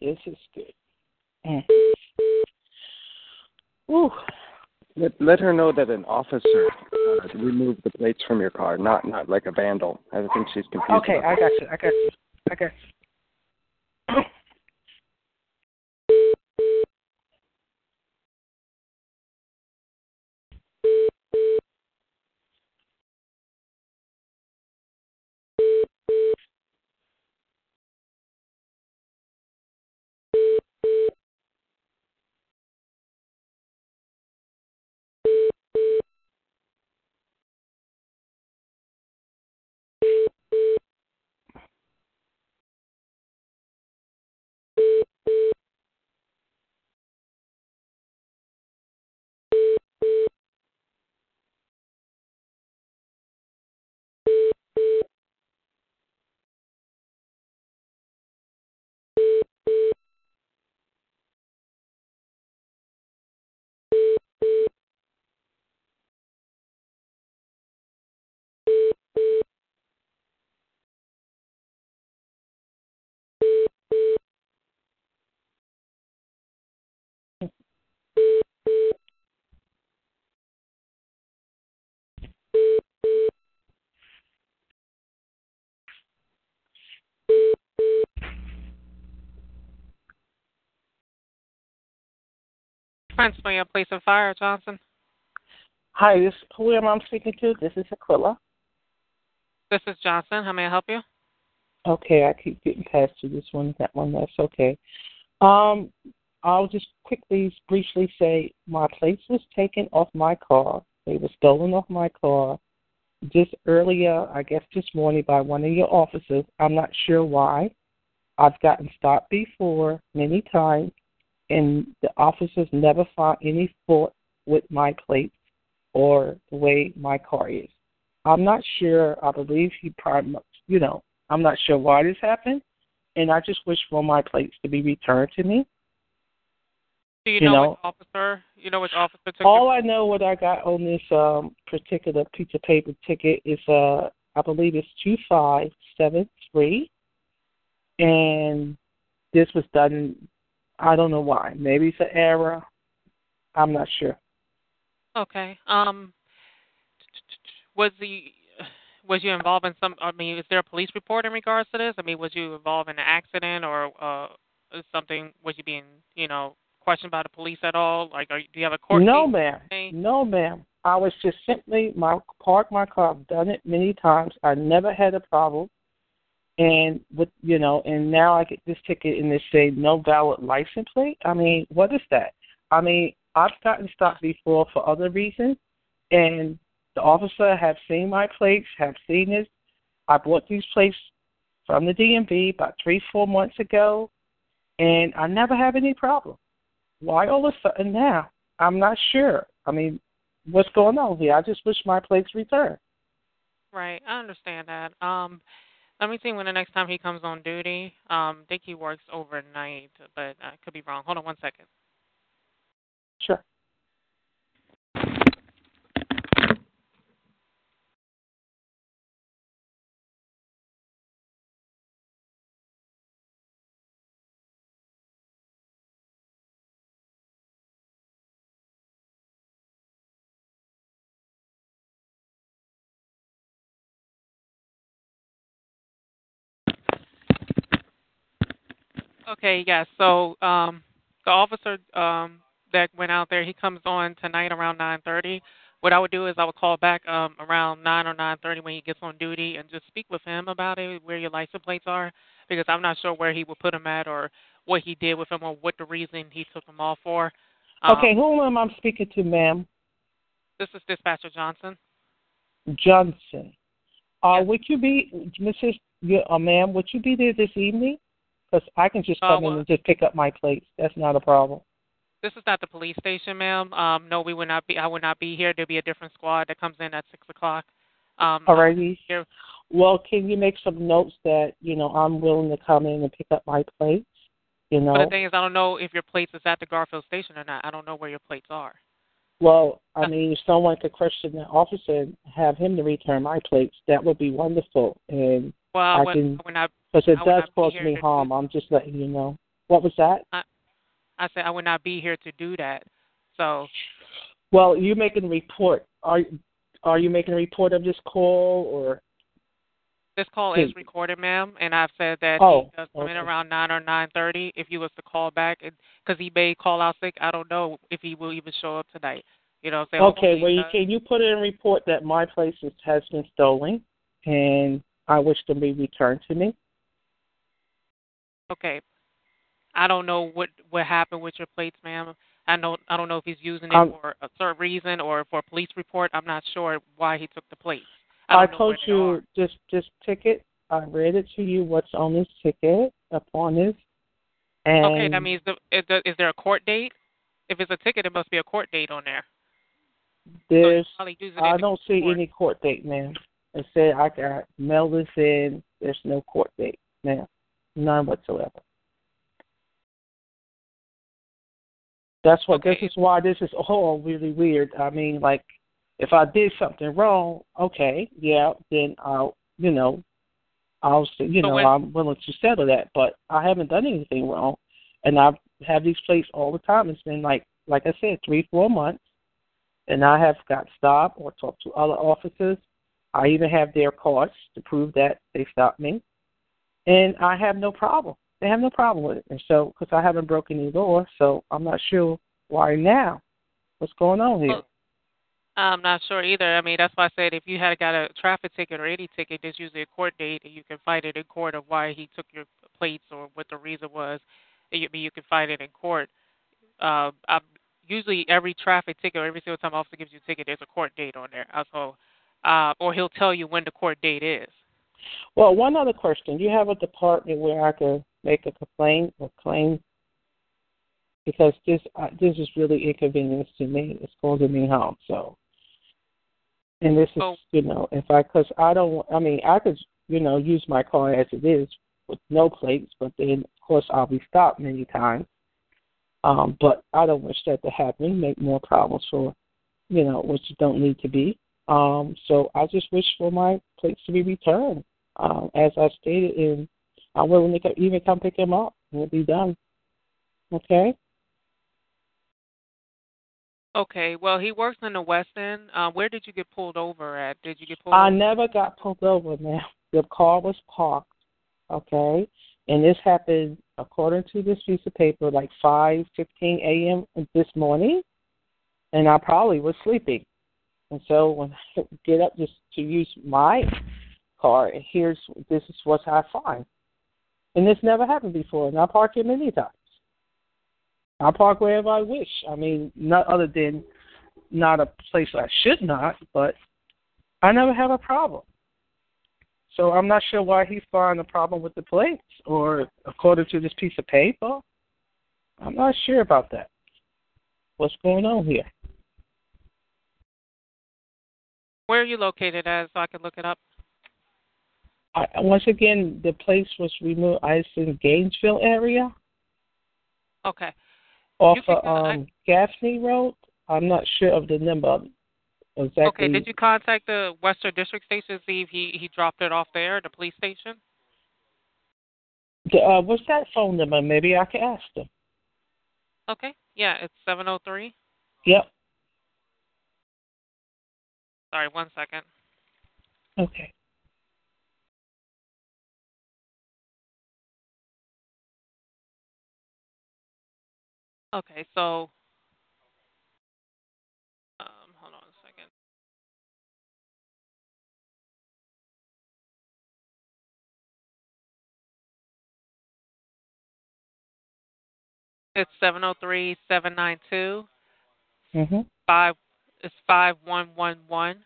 This is good. Mm. Ooh. Let, let her know that an officer uh, removed the plates from your car, not not like a vandal. I think she's confused. Okay, I got you. I got you. I got you. Prince William Police and Fire, Johnson. Hi, this who am I speaking to? This is Aquila. This is Johnson. How may I help you? Okay, I keep getting past to this one, that one. That's okay. Um, I'll just quickly, briefly say my plates was taken off my car. They were stolen off my car just earlier, I guess this morning, by one of your officers. I'm not sure why. I've gotten stopped before many times, and the officers never found any fault with my plates or the way my car is. I'm not sure. I believe he probably, you know, I'm not sure why this happened, and I just wish for my plates to be returned to me. Do you, You know, know- which officer? You know which officer took All I know what I got on this um particular piece of paper ticket is uh I believe it's two five seven three and this was done I don't know why. Maybe it's an error. I'm not sure. Okay. Um, was the was you involved in some? I mean, is there a police report in regards to this? I mean, was you involved in an accident or uh something? Was you being, you know, questioned by the police at all? Like, are, do you have a court no ma'am. No ma'am. I was just simply my parked my car. I've done it many times. I never had a problem. And with you know, and now I get this ticket and they say no valid license plate. I mean, what is that? I mean, I've gotten stopped before for other reasons, and the officer have seen my plates, have seen this. I bought these plates from the DMV about three, four months ago, and I never have any problem. Why all of a sudden now? I'm not sure. I mean, what's going on here? I just wish my plates returned. Right, I understand that. Um, let me see when the next time he comes on duty. Um, I think he works overnight, but I could be wrong. Hold on one second. Sure. Okay, yes. So um, the officer um, that went out there, he comes on tonight around 9:30. What I would do is I would call back um, around 9 or 9:30 when he gets on duty and just speak with him about it, where your license plates are, because I'm not sure where he would put them at or what he did with them or what the reason he took them off for. Um, okay, who am I speaking to, ma'am? This is Dispatcher Johnson. Johnson. Uh, would you be, Mrs. Uh, ma'am, would you be there this evening? Because I can just Uh, come in and just pick up my plates. That's not a problem. This is not the police station, ma'am. Um, no, we would not be. I would not be here. There'll be a different squad that comes in at six o'clock. Um, Alrighty. Here. Well, can you make some notes that you know I'm willing to come in and pick up my plates? You know. But the thing is, I don't know if your plates is at the Garfield station or not. I don't know where your plates are. Well, I mean, if someone could question the officer and have him to return my plates, that would be wonderful. And Well, I would, can, I because it I does cause me harm. I'm just letting you know. What was that? I, I said I would not be here to do that. So Well, you making a report. Are are you making a report of this call or? this call is recorded, ma'am, and I've said that Oh, he does come in around nine or nine thirty. If you was to call back, because he may call out sick, I don't know if he will even show up tonight. You know, what I'm saying Okay, Hopefully well, you, can you put in a report that my place is, has been stolen, and I wish to be returned to me? Okay. I don't know what what happened with your plates, ma'am. I know I don't know if he's using it Um, for a certain reason or for a police report. I'm not sure why he took the plates. I, I, told you this this ticket. I read it to you. What's on this ticket upon this? And Okay, that means the, is, the, is there a court date? If it's a ticket, it must be a court date on there. there's. Using I don't see any court date, ma'am. It said I got mail this in. There's no court date, ma'am. None whatsoever. That's what. This is why this is all really weird. I mean, like, if I did something wrong, okay, yeah, then I'll, you know, I'll, say, you So know, when- I'm willing to settle that. But I haven't done anything wrong, and I have these plates all the time. It's been like, like I said, three, four months, and I have got stopped or talked to other officers. I even have their cards to prove that they stopped me, and I have no problem. They have no problem with it, and so because I haven't broken any law, so I'm not sure Why now? What's going on here? Well, I'm not sure either. I mean, that's why I said if you had got a traffic ticket or any ticket, there's usually a court date, and you can fight it in court of why he took your plates or what the reason was. You, I mean, you can fight it in court. Uh, I'm, usually, every traffic ticket or every single time officer gives you a ticket, there's a court date on there. Uh, So, uh, or he'll tell you when the court date is. Well, one other question. Do you have a department where I can make a complaint or claim? Because this uh, this is really inconvenience to me. It's causing me harm. So, and this is, Oh. you know, if I, because I don't, I mean, I could, you know, use my car as it is with no plates, but then of course I'll be stopped many times. Um, but I don't wish that to happen. Make more problems for, you know, which don't need to be. Um, so I just wish for my plates to be returned. Um, as I stated, and I'm willing to even come pick him up. and We'll be done. Okay. Okay. Well, he works in the West End. Uh, where did you get pulled over at? Did you get pulled? I over? never got pulled over, man. The car was parked. Okay. And this happened according to this piece of paper, like five fifteen a.m. this morning, and I probably was sleeping. And so when I get up just to use my car, here's this is what I find. And this never happened before, and I park here many times. I park wherever I wish. I mean, not other than not a place I should not, but I never have a problem. So I'm not sure why he found a problem with the plates, or according to this piece of paper. I'm not sure about that. What's going on here? Where are you located at, so I can look it up? I, once again, the place was removed. I was in Gainesville area, Okay. off of go- I- um, Gaffney Road. I'm not sure of the number exactly. Okay. Did you contact the Western District Station to see if he he dropped it off there, the police station? The, uh, what's that phone number? Maybe I can ask them. Okay. Yeah, it's seven oh three. Yep. Sorry, one second. Okay. Okay, so um, hold on a second. It's seven zero three seven nine two Mhm. five. It's five one one one.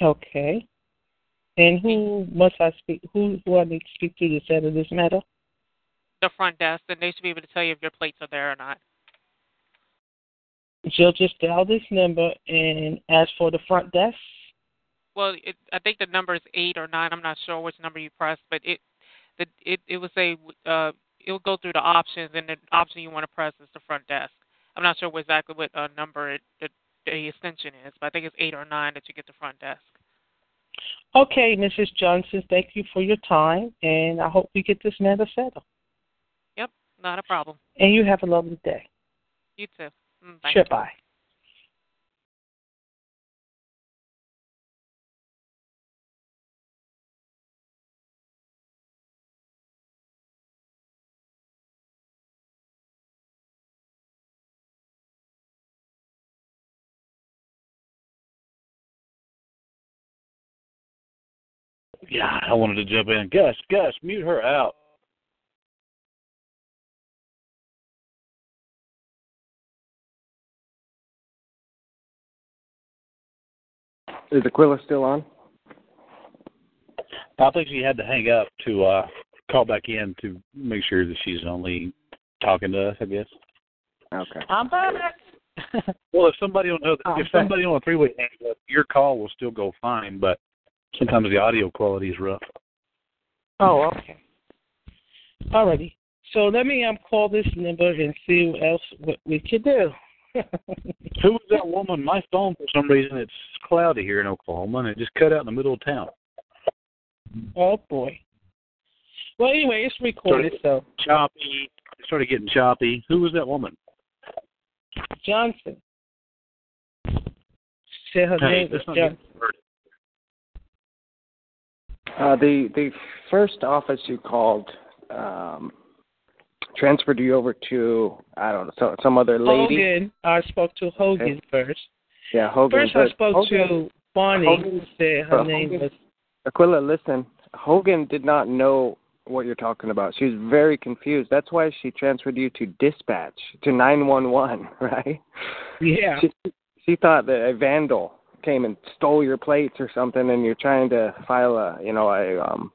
Okay. And who must I speak? Who who I need to speak to to settle this matter? The front desk, and they should be able to tell you if your plates are there or not. She'll just dial this number and ask for the front desk. Well, it, I think the number is eight or nine. I'm not sure which number you press, but it the it it will say uh it will go through the options, and the option you want to press is the front desk. I'm not sure exactly what uh, number it, the, the extension is, but I think it's eight or nine that you get the front desk. Okay, Mrs. Johnson, thank you for your time, and I hope we get this matter settled. Yep, not a problem. And you have a lovely day. You too. Mm, bye. Sure, bye. Yeah, I wanted to jump in. Gus, Gus, mute her out. Is Aquila still on? I think she had to hang up to uh call back in to make sure that she's only talking to us. I guess. Okay. I'm back. Well, if somebody on the I'm if somebody on a three way hangs up, your call will still go fine, but sometimes the audio quality is rough. oh, okay. Alrighty. So let me um call this number and see what else what we can do. Who was that woman? My phone, for some reason, it's cloudy here in Oklahoma, and it just cut out in the middle of town. oh boy. Well, anyway, it's recorded, so Choppy. It started getting choppy. Who was that woman? Johnson. Say her Hey, name was Johnson. Uh, the the first office you called um, transferred you over to I don't know so, some other lady. Hogan. I spoke to Hogan first. Yeah, Hogan. First, I spoke Hogan, to Bonnie. Hogan- said her name Hogan- was. Aquila, listen. Hogan did not know what you're talking about. She was very confused. That's why she transferred you to dispatch to 911, right? Yeah. She, she thought that a vandal came and stole your plates or something, and you're trying to file a, you know, a um.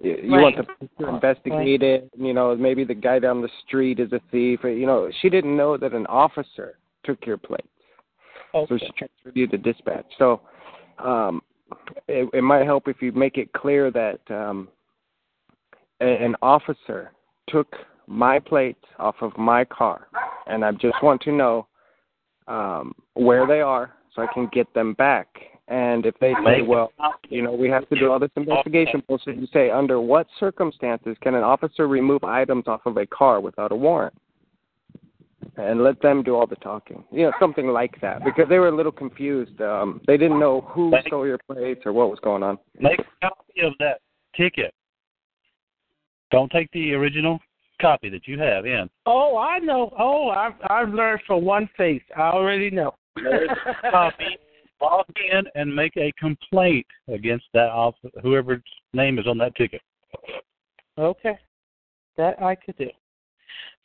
You, you want to investigate it. You know, maybe the guy down the street is a thief. Or, you know, she didn't know that an officer took your plates. So Okay. she transferred you to dispatch. So um, it, it might help if you make it clear that um, a, an officer took my plates off of my car, and I just want to know um, where they are so I can get them back. And if they say, well, you know, we have to do all this investigation, so you say, under what circumstances can an officer remove items off of a car without a warrant? and let them do all the talking. You know, something like that. Because they were a little confused. Um, they didn't know who stole your plates or what was going on. Make a copy of that ticket. Don't take the original copy that you have in. Oh, I know. Oh, I've I've learned from one face. I already know. Copy. Log in and make a complaint against that off whoever's name is on that ticket. Okay, that I could do.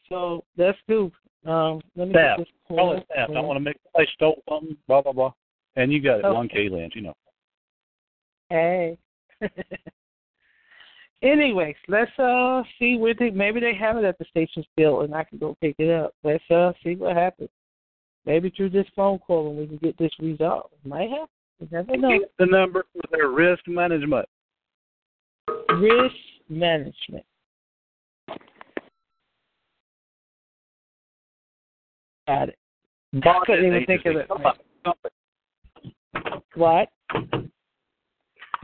So let's do. Um, let me Staff. Call it staff. I want to make I stole something, blah blah blah. And you got it, Okay. one K lands, you know. Hey. Anyways, let's uh see where they maybe they have it at the station still, and I can go pick it up. Let's uh see what happens. Maybe through this phone call, and we can get this resolved. Might happen. You never know. Get the number for their risk management. Risk management. Got it. Bond couldn't even think of it. What?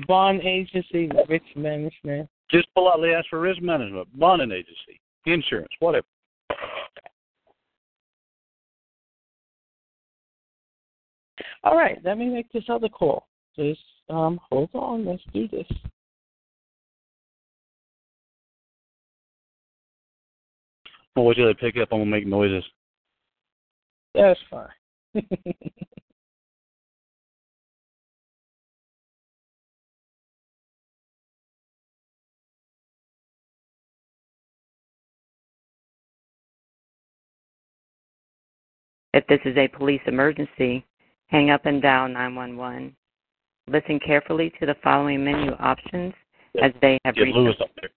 Bond agency, risk management. Just politely ask for risk management, bonding agency, insurance, whatever. All right, let me make this other call. Just um, hold on. Let's do this. Well, what you they pick up? I'm gonna make noises. That's fine. If this is a police emergency, hang up and dial 911. Listen carefully to the following menu options as they have Get recently Lewis up there.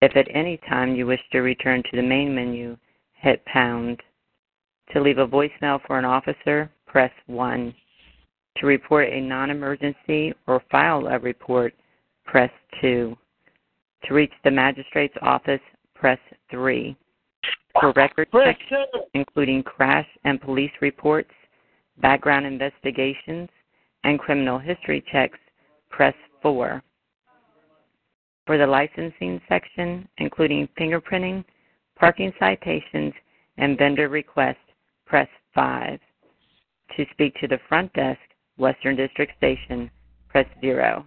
If at any time you wish to return to the main menu, hit pound. To leave a voicemail for an officer, press 1. To report a non emergency or file a report, press 2. To reach the magistrate's office, press 3. For record checks, including crash and police reports, background investigations, and criminal history checks, press 4. For the licensing section, including fingerprinting, parking citations, and vendor requests, press 5. To speak to the front desk, Western District Station, press 0.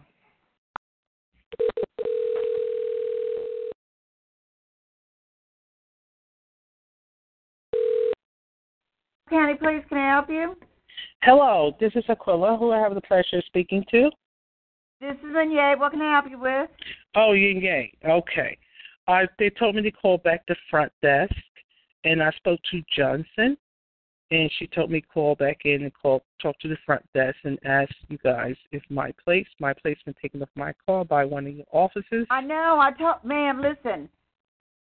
County Police, can I help you? Hello, this is Aquila, who I have the pleasure of speaking to. This is Anye. What can I help you with? Oh, yang. Okay. I they told me to call back the front desk, and I spoke to Johnson, and she told me call back in and call talk to the front desk and ask you guys if my place my place been taken off my car by one of your officers. I know. I told, ma'am, listen.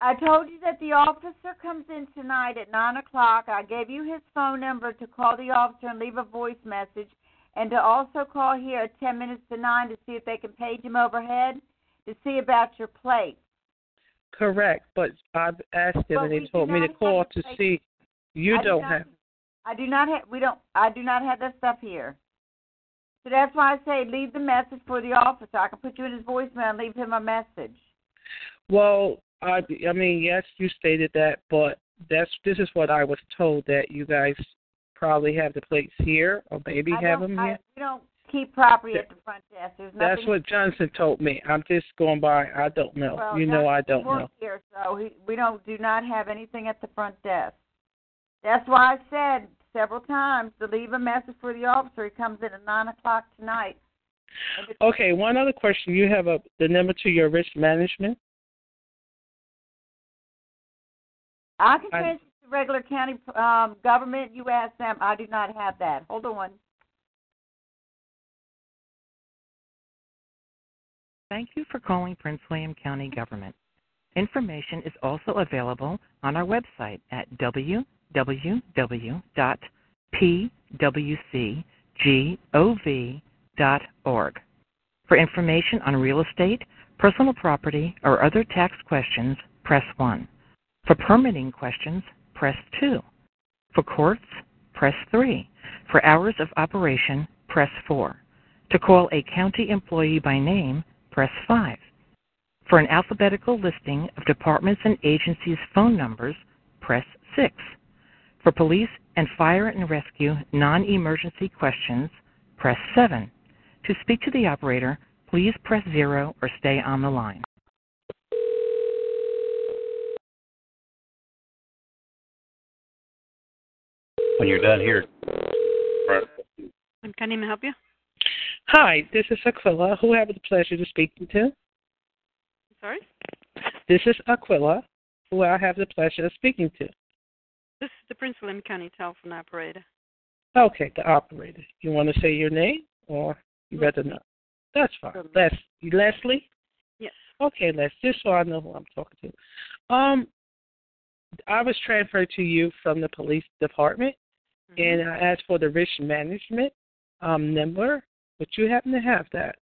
I told you that the officer comes in tonight at nine o'clock. I gave you his phone number to call the officer and leave a voice message, and to also call here at ten minutes to nine to see if they can page him overhead to see about your plate. Correct, but I've asked them But and they told me to call to see. You I do don't not- have. I do not have. We don't. I do not have that stuff here. So that's why I say leave the message for the officer. I can put you in his voicemail and leave him a message. Well, I, I mean, yes, you stated that, but that's this is what I was told that you guys probably have the plates here, or maybe I have them I, here. We don't keep property at the front desk. There's nothing. That's what Johnson told me. I'm just going by. I don't know. Well, you know, I don't know. Here, so he, we don't do not have anything at the front desk. That's why I said several times to leave a message for the officer. He comes in at nine o'clock tonight. Okay, one other question. You have a the number to your risk management? I can I- transfer to regular county um, government. You ask them. I do not have that. Hold on. Thank you for calling Prince William County Government. Information is also available on our website at www.pwcgov.org. For information on real estate, personal property, or other tax questions, press 1. For permitting questions, press 2. For courts, press 3. For hours of operation, press 4. To call a county employee by name, press 5. For an alphabetical listing of departments and agencies' phone numbers, press 6. For police and fire and rescue non emergency questions, press 7. To speak to the operator, please press 0 or stay on the line. When you're done here, right. Can I help you? Hi, this is Aquila. Who I have the pleasure to speaking to? Sorry? This is Aquila. Who I have the pleasure of speaking to? This is the Prince William County telephone operator. Okay, the operator. You want to say your name, or you rather not? That's fine. Les, Leslie. Yes. Okay, Les. Just so I know who I'm talking to. Um, I was transferred to you from the police department, and I asked for the risk management um number. But you happen to have that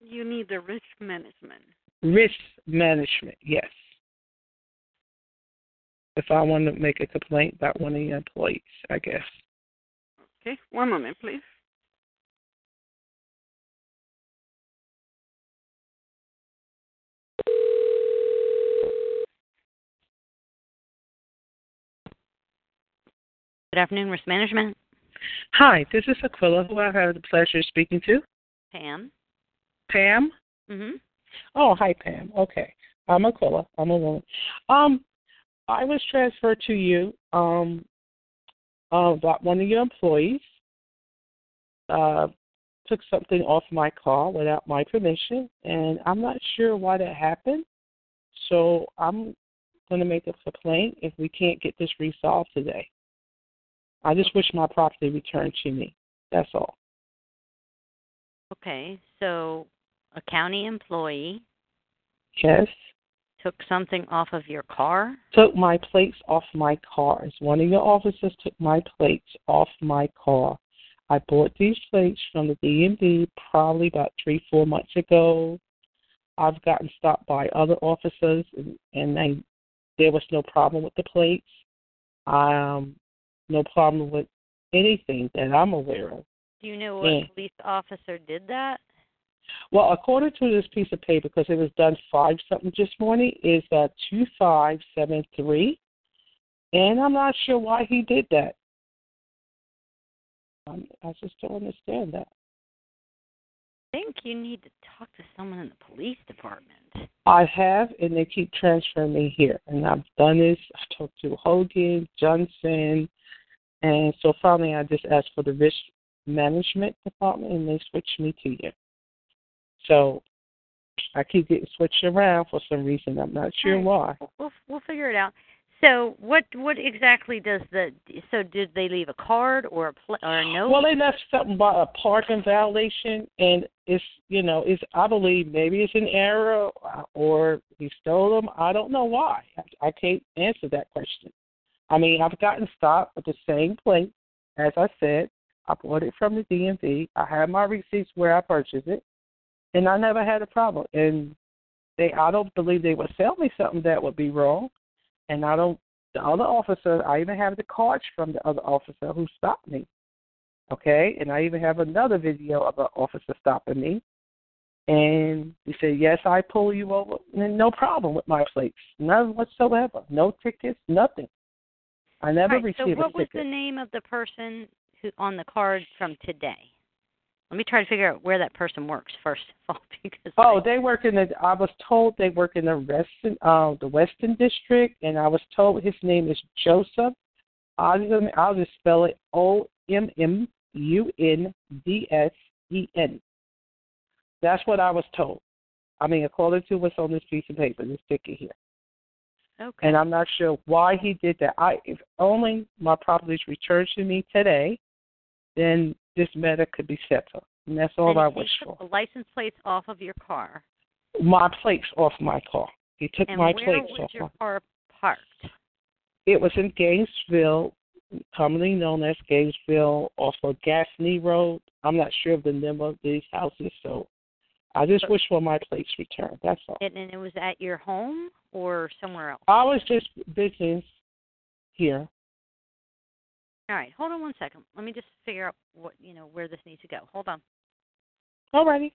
You need the risk management. risk management. Yes. If I want to make a complaint about one of your employees, I guess. Okay, one moment, please. Good afternoon, Risk Management. Hi, this is Aquila, who I have had the pleasure of speaking to. Pam. Pam. Mm-hmm. Oh, hi, Pam. Okay, I'm Aquila. I'm a woman. Um, I was transferred to you um uh, about one of your employees uh took something off my car without my permission, and I'm not sure why that happened. So I'm going to make a complaint if we can't get this resolved today. I just wish my property returned to me. That's all. Okay, so a county employee Yes. took something off of your car. took my plates off my car. One of your officers took my plates off my car. I bought these plates from the DMV probably about three, four months ago. I've gotten stopped by other officers, and, and they, there was no problem with the plates. Um, no problem with anything that I'm aware of. Do you know what Yeah. police officer did that? Well, according to this piece of paper, because it was done five something this morning, is that two five seven three, and I'm not sure why he did that. Um, I just don't understand that. I think you need to talk to someone in the police department. I have, and they keep transferring me here, and I've done this. I've talked to Hogan, Johnson, and so finally I just asked for the risk management department, and they switched me to you. So I keep getting switched around for some reason. I'm not sure why. We'll we'll figure it out. So what what exactly does the so did they leave a card or a pl- or a note? Well, they left something about a parking violation, and it's you know it's I believe maybe it's an error or he stole them. I don't know why. I, I can't answer that question. I mean, I've gotten stopped with the same plate, as I said. I bought it from the DMV. I have my receipts where I purchased it, and I never had a problem. And they, I don't believe they would sell me something that would be wrong. And I don't. The other officer, I even have the cards from the other officer who stopped me. Okay, and I even have another video of an officer stopping me, and he said, "Yes, I pull you over, and no problem with my plates, none whatsoever, no tickets, nothing. I never right, so what was the name of the person who on the card from today? Let me try to figure out where that person works first of all, because Oh, they work in the. I was told they work in the Western, uh, the Western District, and I was told his name is Joseph. I'll just, I'll just spell it O M M U N D S E N. That's what I was told. I mean, according to what's on this piece of paper, this ticket here. Okay. And I'm not sure why he did that. I if only my property's returned to me today, then this matter could be settled. And that's all and I he wish took for. the license plates off of your car. My plates off my car. He took and my where plates was off your my car parked? It was in Gainesville, commonly known as Gainesville, off of Gasney Road. I'm not sure of the number of these houses, so I just wish for my plates returned. That's all. And, and it was at your home or somewhere else? I was just business here. All right, hold on one second. Let me just figure out what you know where this needs to go. Hold on. Alrighty.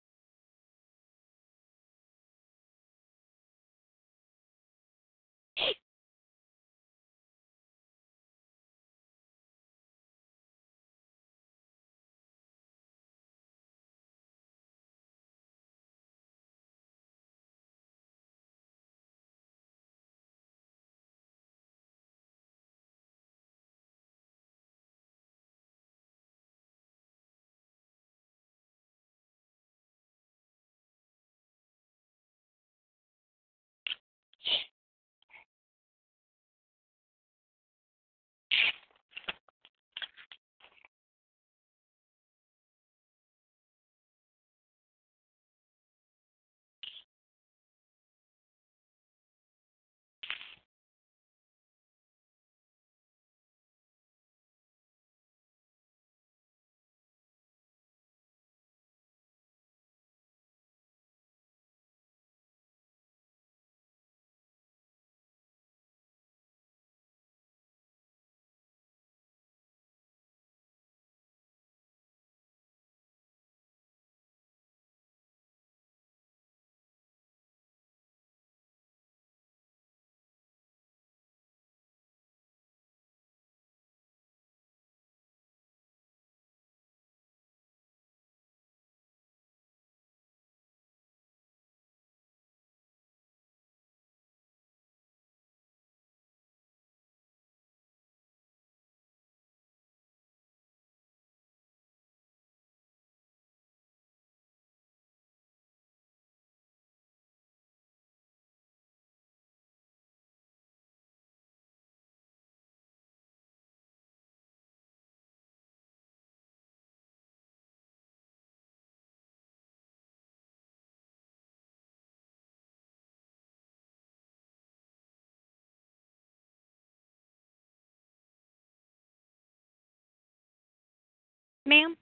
Ma'am?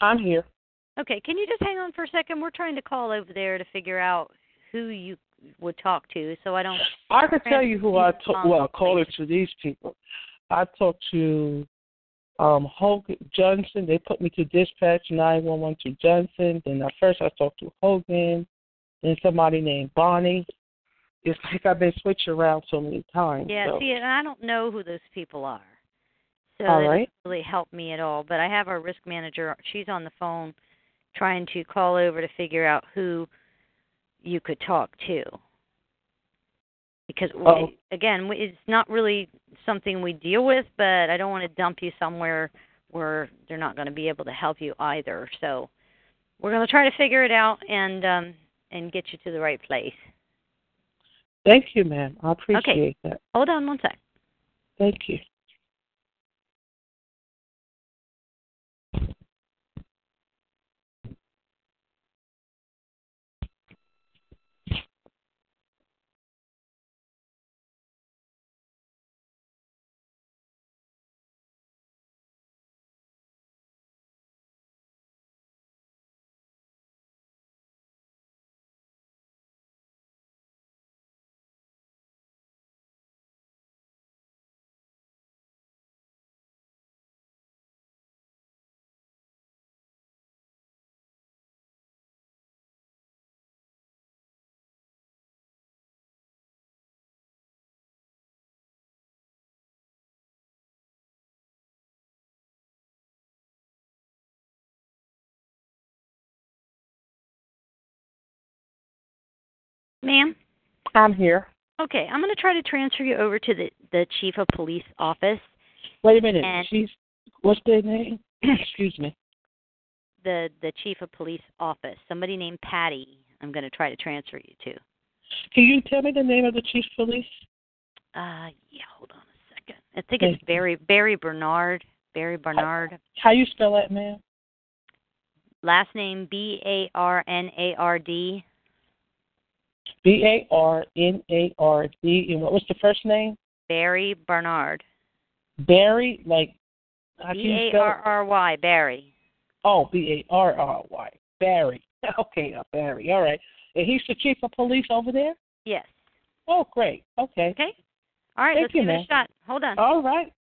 I'm here. Okay, can you just hang on for a second? We're trying to call over there to figure out who you would talk to, so I don't. I could tell you who I talk. Well, according to these people, I talked to um Hogan Johnson. They put me to dispatch nine one one to Johnson. Then at first I talked to Hogan, then somebody named Bonnie. It's like I've been switched around so many times. Yeah, so. see, and I don't know who those people are. So All that right. doesn't really help me at all. But I have our risk manager. She's on the phone trying to call over to figure out who you could talk to. Because we- Oh. again, we- it's not really something we deal with, but I don't want to dump you somewhere where they're not going to be able to help you either. So we're going to try to figure it out and um and get you to the right place. Thank you, ma'am. I appreciate that. Hold on one sec. Thank you. Ma'am? I'm here. Okay, I'm going to try to transfer you over to the the chief of police office. Wait a minute. And- She's what's their name? Excuse me. The the chief of police office. Somebody named Patty. I'm going to try to transfer you to. Can you tell me the name of the chief of police? Uh, yeah. Hold on a second. I think Thank it's Barry Barry Barnard. Barry Barnard. How you spell that, ma'am? Last name B A R N A R D. B A R N A R D. And what was the first name? Barry Barnard. Barry, like you spell? R R Y. Barry. Oh, B A R R Y. Barry. Okay, uh, Barry. All right. And he's the chief of police over there. Yes. Oh, great. Okay. Okay. All right. Thank let's you, give it a shot. Hold on. All right.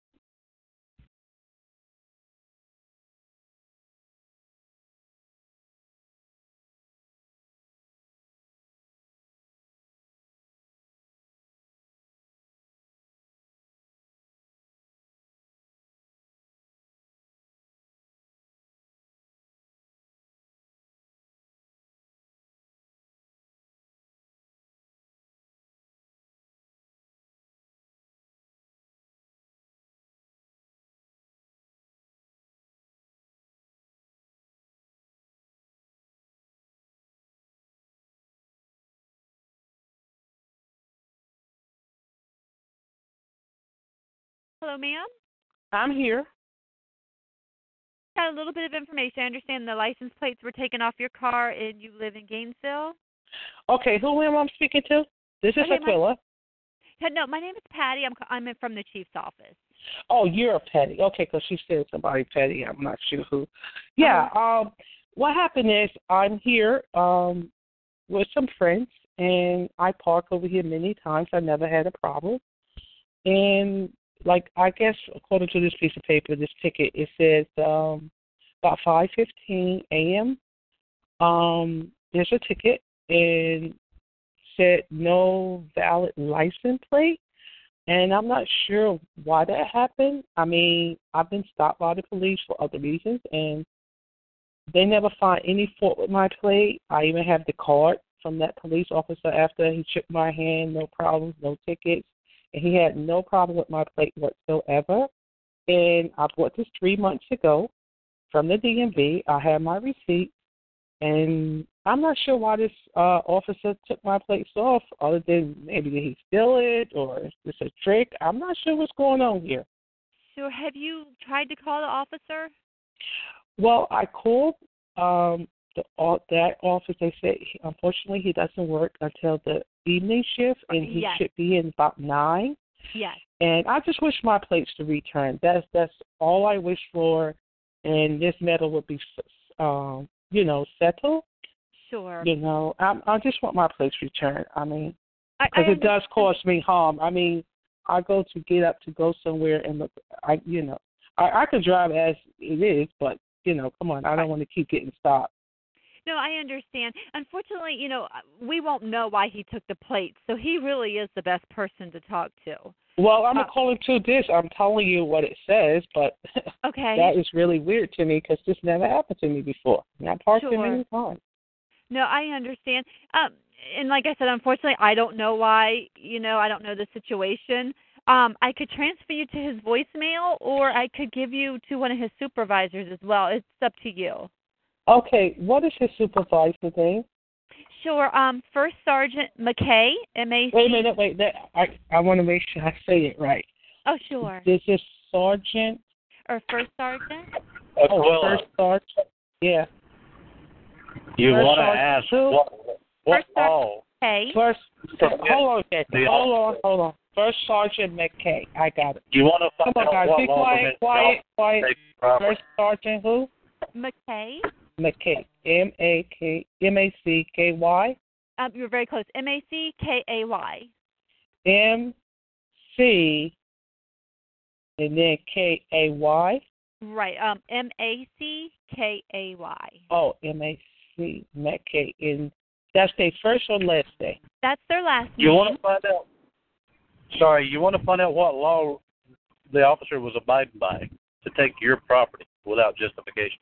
Hello, ma'am. I'm here. Got a little bit of information. I understand the license plates were taken off your car, and you live in Gainesville. Okay, who am I speaking to? This is Okay, Aquila. Yeah, No, my name is Patty. I'm I'm from the chief's office. Oh, you're a Patty. Okay, because she said somebody Patty. I'm not sure who. Yeah. Um. What happened is I'm here um with some friends, and I park over here many times. I never had a problem. And like I guess according to this piece of paper, this ticket, it says um about 5:15 a.m. Um, there's a ticket and said no valid license plate. And I'm not sure why that happened. I mean, I've been stopped by the police for other reasons, and they never find any fault with my plate. I even have the card from that police officer after he shook my hand, no problems, no tickets. And he had no problem with my plate whatsoever. And I bought this three months ago from the DMV. I have my receipt, and I'm not sure why this uh officer took my plates off, other than maybe did he steal it or is this a trick? I'm not sure what's going on here. So, have you tried to call the officer? Well, I called um the that office. They said unfortunately he doesn't work until the evening shift, and he Yes. should be in about nine. Yes. And I just wish my plates to return. That's that's all I wish for, and this matter would be, um, you know, settled. Sure. You know, I I just want my plates returned. I mean, because it does cause me harm. I mean, I go to get up to go somewhere, and look, I you know, I I could drive as it is, but you know, come on, I don't want to keep getting stopped. No, I understand. Unfortunately, you know, we won't know why he took the plates, so he really is the best person to talk to. Well, I'm Uh, gonna call him to this. I'm telling you what it says, but Okay. that is really weird to me because this never happened to me before. And I parked Sure. in many times. No, I understand. Um, and like I said, unfortunately, I don't know why. You know, I don't know the situation. Um, I could transfer you to his voicemail, or I could give you to one of his supervisors as well. It's up to you. Okay, what is his supervisor name? Sure. Um, First Sergeant McKay, M A C. Wait a minute, wait. That, I I want to make sure I say it right. Oh, sure. This is Sergeant. Or First Sergeant. Oh, First Sergeant. Yeah. You want to ask who? what what First Sergeant all? McKay. First, hold on, okay. The hold on, hold on. First Sergeant McKay. I got it. You want to Come on, guys. out what Be quiet, quiet, quiet. from taking property? First Sergeant who? McKay. McKay. M A K M A C K Y. Um, you're very close. M A C K A Y. M C and then K A Y. Right. Um, M A C K A Y. Oh, M A C McKay. And that's their first or last day? That's their last name. You want to find out? Sorry, you want to find out what law the officer was abiding by to take your property without justification.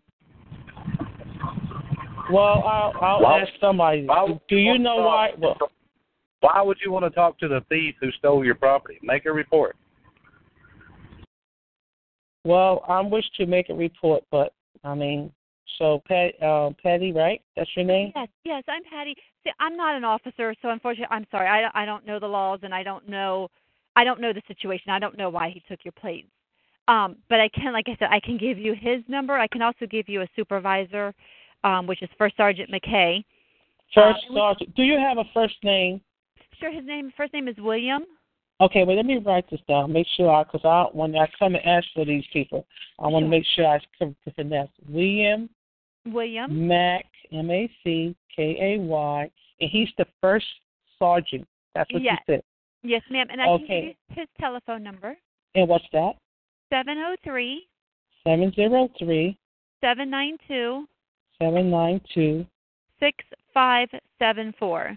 Well, I'll, I'll Why- ask somebody. why- Do you know why? Well, Why would you want to talk to the thief who stole your property? Make a report. Well, I wish to make a report, but I mean, so Pat, uh, Patty, right? That's your name. Yes, yes, I'm Patty. See, I'm not an officer, so unfortunately, I'm sorry. I I don't know the laws, and I don't know, I don't know the situation. I don't know why he took your plates. Um, but I can, like I said, I can give you his number. I can also give you a supervisor, um, which is First Sergeant McKay. First Uh, Sergeant. Do you have a first name? Sure, his name, first name is William. Okay, well, let me write this down. Make sure I, because I when I come and ask for these people, I want to Sure. make sure I can finesse William William. Mac M A C K A Y, and he's the first sergeant. That's what Yes. you said. Yes, ma'am. And I can Okay. give you his telephone number: And what's that? seven zero three Seven zero three seven nine two seven nine two six five seven four.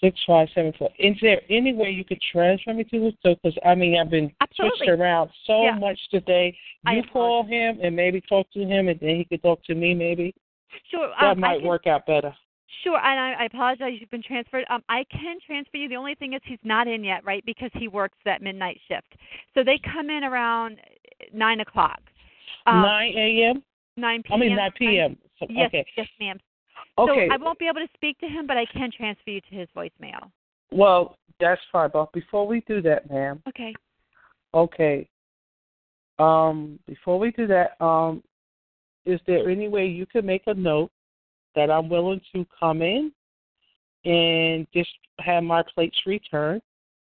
six five seven four. Is there any way you could transfer me to? So, because I mean, I've been Absolutely. switched around so Yeah. much today. You call him and maybe talk to him, and then he could talk to me. Maybe Sure. that um, I might can- work out better. Sure, and I, I apologize. You've been transferred. Um, I can transfer you. The only thing is he's not in yet, right? Because he works that midnight shift. So they come in around nine o'clock. Um, nine a.m. Nine p.m. I mean nine p.m. So, Yes, okay. yes, ma'am. Okay. So I won't be able to speak to him, but I can transfer you to his voicemail. Well, that's fine. But before we do that, ma'am. Okay. Okay. Um, before we do that, um, is there any way you can make a note that I'm willing to come in and just have my plates returned,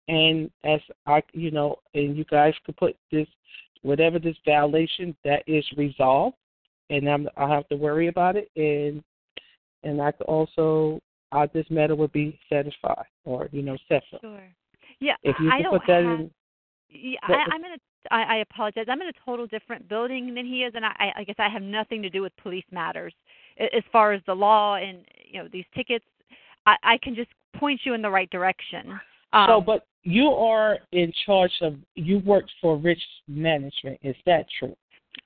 and as I, you know, and you guys could put this, whatever this violation that is resolved, and I'm I have to worry about it, and and I could also, uh, this matter would be satisfied or you know settled. Sure. Yeah, If you I don't put that have. in. Yeah, I, I'm in a. I, I apologize. I'm in a total different building than he is, and I, I I guess I have nothing to do with police matters as far as the law and you know these tickets. I, I can just point you in the right direction. Um, so, but you are in charge of. You work for Rich Management. Is that true?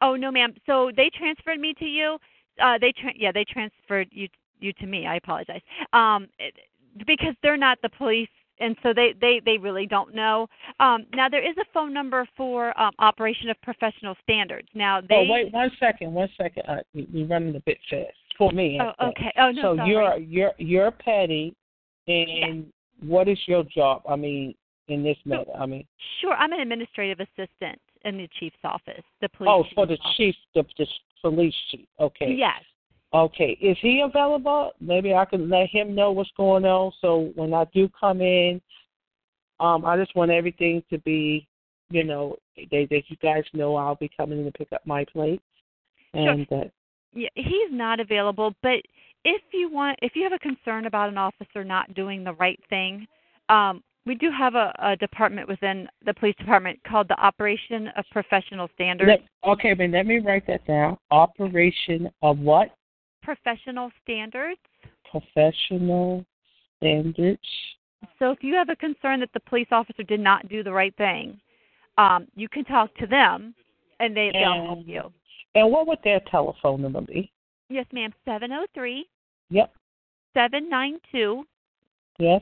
Oh no, ma'am. So they transferred me to you. Uh, they tra- yeah, they transferred you you to me. I apologize. Um, it, because they're not the police, and so they they they really don't know. Um, now there is a phone number for um, operation of professional standards. Now they. oh, wait one second. One second. Uh, we- we're running a bit fast for me. Oh, okay. Oh, no, So sorry. you're you're you're Patty, and what is your job? I mean, in this matter. I mean, Sure, I'm an administrative assistant in the chief's office, the police. oh, for the office. chief, the, the police chief. Okay. Yes. Okay. Is he available? Maybe I can let him know what's going on. So when I do come in, um, I just want everything to be, you know, they, that you guys know I'll be coming in to pick up my plates, and that. Yeah, he's not available, but if you want if you have a concern about an officer not doing the right thing, um we do have a, a department within the police department called the Operation of Professional Standards. Let, okay, but let me write that down. Operation of what? Professional standards. Professional standards. So if you have a concern that the police officer did not do the right thing, um, you can talk to them and they, they'll help you. And what would their telephone number be? Yes, ma'am. Seven oh three Yep. seven nine two Yes.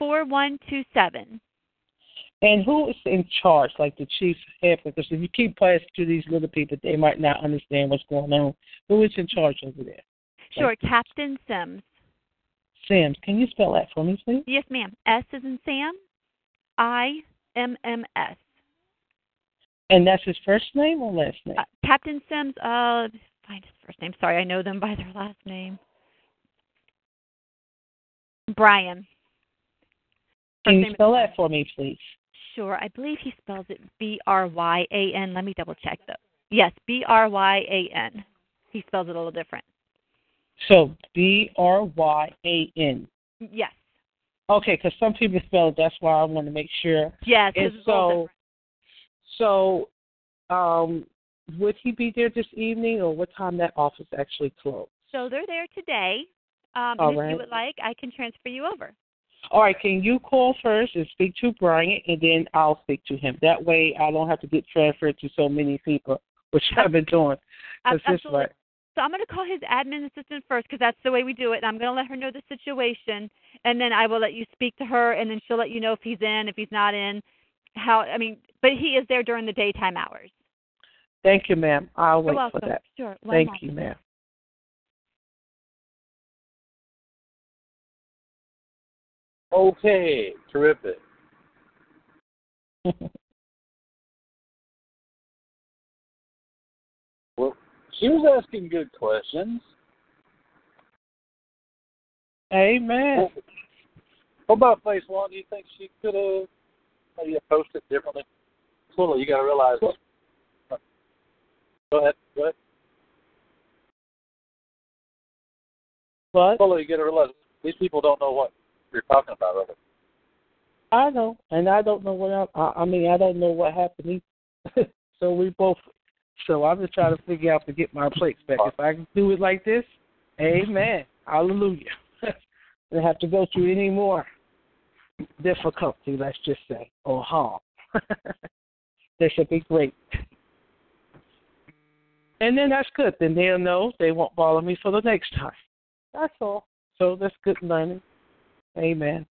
Four one two seven. And who is in charge, like the chief head? Because if you keep passing to these little people, they might not understand what's going on. Who is in charge over there? Sure, Captain Sims. Sims. Can you spell that for me, please? Yes, ma'am. S is in Sam. I M M S. And that's his first name or last name? Uh, Captain Sims. Uh, find his first name. Sorry, I know them by their last name. Brian. Can you spell that for me, please? Sure, I believe he spells it B R Y A N. Let me double check though. Yes, B R Y A N. He spells it a little different. So B R Y A N. Yes. Okay, because some people spell it. That's why I want to make sure. Yes. And it's a little so, so, um, would he be there this evening, or what time that office actually closed? So they're there today. Um, All if right. you would like, I can transfer you over. All right, can you call first and speak to Brian, and then I'll speak to him. That way, I don't have to get transferred to so many people, which I've been doing. Ab- absolutely. So I'm going to call his admin assistant first because that's the way we do it. And I'm going to let her know the situation, and then I will let you speak to her, and then she'll let you know if he's in, if he's not in. How I mean, but he is there during the daytime hours. Thank you, ma'am. I'll wait for that. Sure. Thank you, ma'am. Okay, terrific. well, she was asking good questions. Amen. What about Face One? Do you think she could have maybe approached it differently? Well, you got to realize. Go ahead. Go ahead. What? Well, you got to realize these people don't know what you're talking about, really. I know, and I don't know what I, I I mean. I don't know what happened. either. so we both. So I'm just trying to figure out to get my plates back. If I can do it like this, Amen. Hallelujah. don't have to go through any more difficulty. Let's just say or harm. this should be great. And then that's good. Then they'll know they won't bother me for the next time. That's all. So that's good learning. Amen.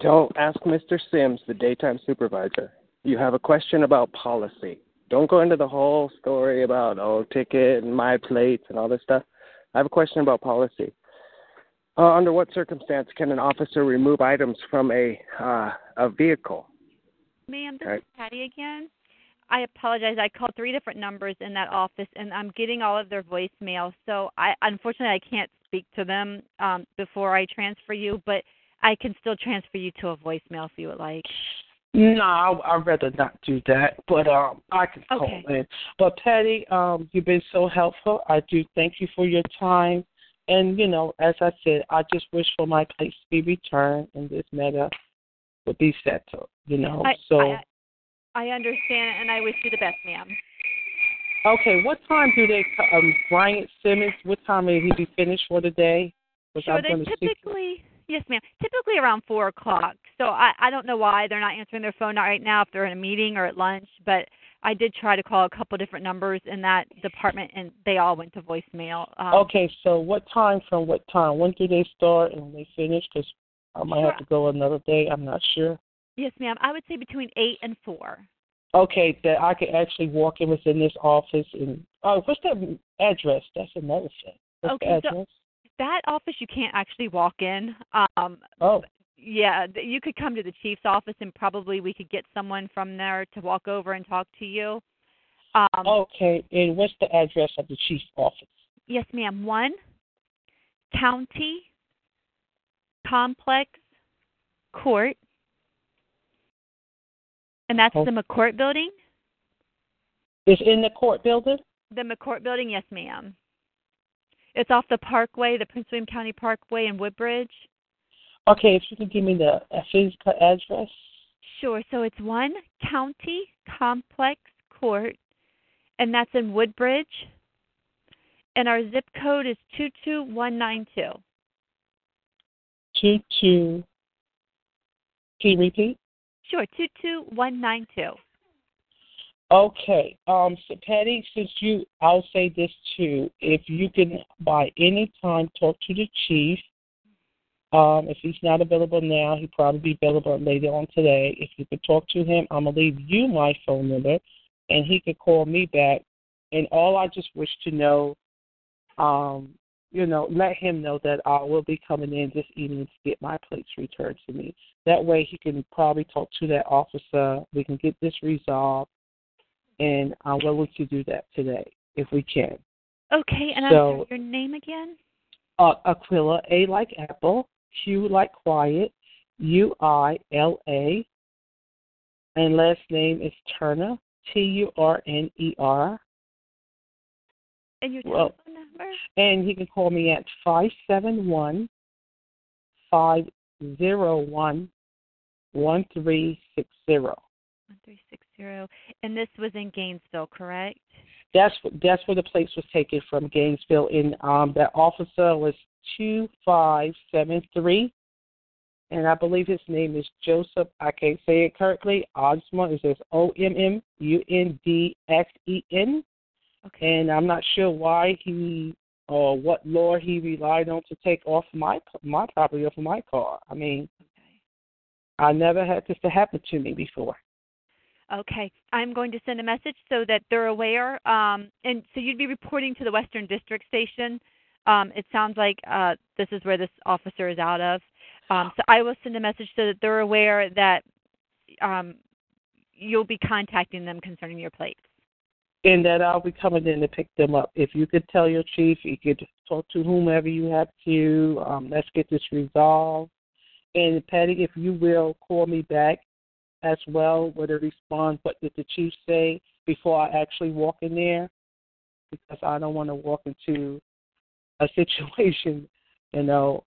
Don't ask Mr. Sims, the daytime supervisor. You have a question about policy. Don't go into the whole story about oh ticket and my plates and all this stuff. I have a question about policy. Uh, under what circumstance can an officer remove items from a uh, a vehicle? Ma'am, this Right. is Patty again. I apologize. I called three different numbers in that office, and I'm getting all of their voicemail. So I unfortunately I can't speak to them um, before I transfer you, but I can still transfer you to a voicemail if you would like. No, I, I'd rather not do that. But um, I can call Okay. in. But Patty, um, you've been so helpful. I do thank you for your time. And you know, as I said, I just wish for my place to be returned and this matter would be settled. You know, I, so I, I understand, and I wish you the best, ma'am. Okay. What time do they? Um, Bryant Simmons. What time will he be finished for the day? 'Cause Sure, I'm they gonna speak- typically yes, ma'am. Typically around four o'clock. So I I don't know why they're not answering their phone right now if they're in a meeting or at lunch, but I did try to call a couple different numbers in that department and they all went to voicemail. Um, Okay, so what time from what time? When do they start and when they finish? Because I might have to go another day. I'm not sure. Yes, ma'am. I would say between eight and four. Okay, that I could actually walk in within this office and oh, what's the address? That's another thing. What's Okay, so- That office you can't actually walk in. Um oh. Yeah, you could come to the chief's office and probably we could get someone from there to walk over and talk to you. Um okay, and what's the address of the chief's office? Yes, ma'am. One county complex court, and that's Oh. the McCoart building. It's in the court building. The McCoart building, yes, ma'am. It's off the Parkway, the Prince William County Parkway in Woodbridge. Okay, if you can give me the uh, physical address. Sure. So it's one county complex court, and that's in Woodbridge. And our zip code is two two one nine two. Two two. Can you repeat? Sure, two two one nine two. Okay. Um, so Patty, since you, I'll say this too. If you can, by any time, talk to the chief. Um, if he's not available now, he'll probably be available later on today. If you could talk to him, I'm gonna leave you my phone number, and he could call me back. And all I just wish to know, um, you know, let him know that I will be coming in this evening to get my plates returned to me. That way, he can probably talk to that officer. We can get this resolved and I'm willing to do that today if we can. Okay, and So- your name again? Uh, Aquila, A like apple, Q like quiet, U I L A, and last name is Turner, T U R N E R. And your Well- telephone number? And he can call me at five seven one five zero one one three six zero. One three six zero. And this was in Gainesville, correct? That's that's where the place was taken from Gainesville. And um, that officer was two five seven three, and I believe his name is Joseph. I can't say it correctly. Osmond. It says O M M U N D S E N. Okay. And I'm not sure why he or what law he relied on to take off my my property off of my car. I mean, I never had this to happen to me before. Okay. I'm going to send a message so that they're aware. Um, and so you'd be reporting to the Western District Station. Um, it sounds like uh, this is where this officer is out of. Um, so I will send a message so that they're aware that um, you'll be contacting them concerning your plates. And that I'll be coming in to pick them up. If you could tell your chief, you could talk to whomever you have to. Um, let's get this resolved. And Patty, if you will, call me back as well with a response. What did the chief say before I actually walk in there? Because I don't want to walk into a situation, you know.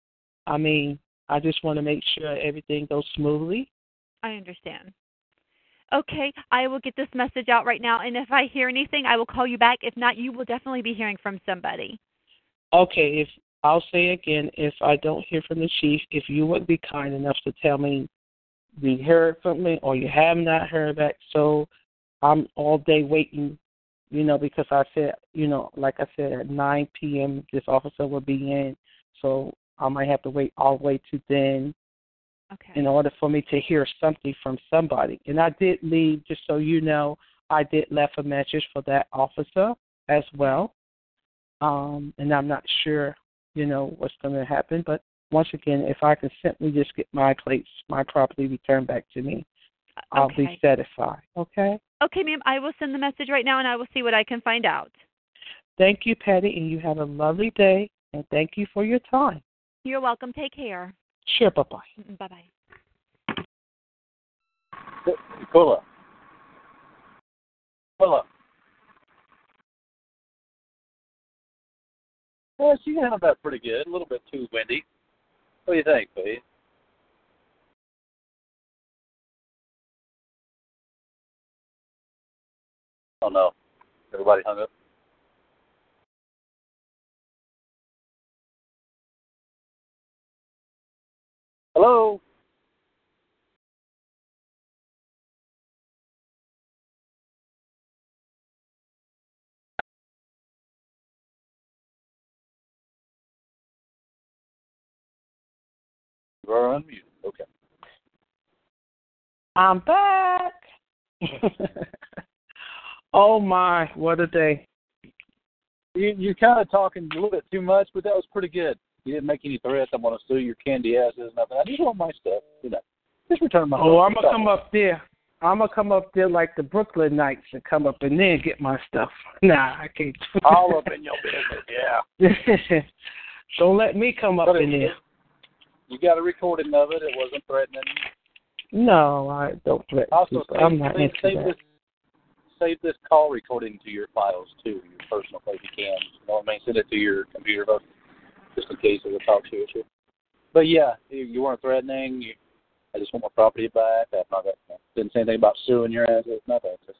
I mean, I just want to make sure everything goes smoothly. I understand. Okay, I will get this message out right now, and if I hear anything, I will call you back. If not, you will definitely be hearing from somebody. Okay, if I'll say again, if I don't hear from the chief, if you would be kind enough to tell me we heard from me or you have not heard back, so I'm all day waiting, you know, because I said, you know, like I said, at 9 p.m. this officer will be in, so I might have to wait all the way to then Okay. in order for me to hear something from somebody. And I did leave, just so you know, I did left a message for that officer as well. Um, and I'm not sure, you know, what's going to happen. But once again, if I can simply just get my plates, my property returned back to me, I'll be satisfied. Okay. Okay, ma'am, I will send the message right now, and I will see what I can find out. Thank you, Patty, and you have a lovely day. And thank you for your time. You're welcome. Take care. Sure. Bye bye. Bye bye. Pull up. Pull up. Well, she handled that pretty good. A little bit too windy. What do you think, Pete? Oh no. Everybody hung up. Hello? You are unmuted. Okay. I'm back. oh my, what a day. You you're kind of talking a little bit too much, but that was pretty good. You didn't make any threats. I'm going to sue your candy asses. Nothing. I just want my stuff. You know, just return my. Oh, I'm gonna come up there. I'm gonna come up there like the Brooklyn Knights and come up in there and get my stuff. Nah, I can't. All up in your business. Yeah. Don't let me come up But in there. You got a recording of it. It wasn't threatening. No, I don't threaten Also, people. save, I'm not save, into save that. this save this call recording to your files too, your personal if you can. You know what I mean? Send it to your computer, but just in case it will talk to you. But yeah, you, you weren't threatening. You, I just want my property back. I've not didn't say anything about suing your ass. Nothing. Just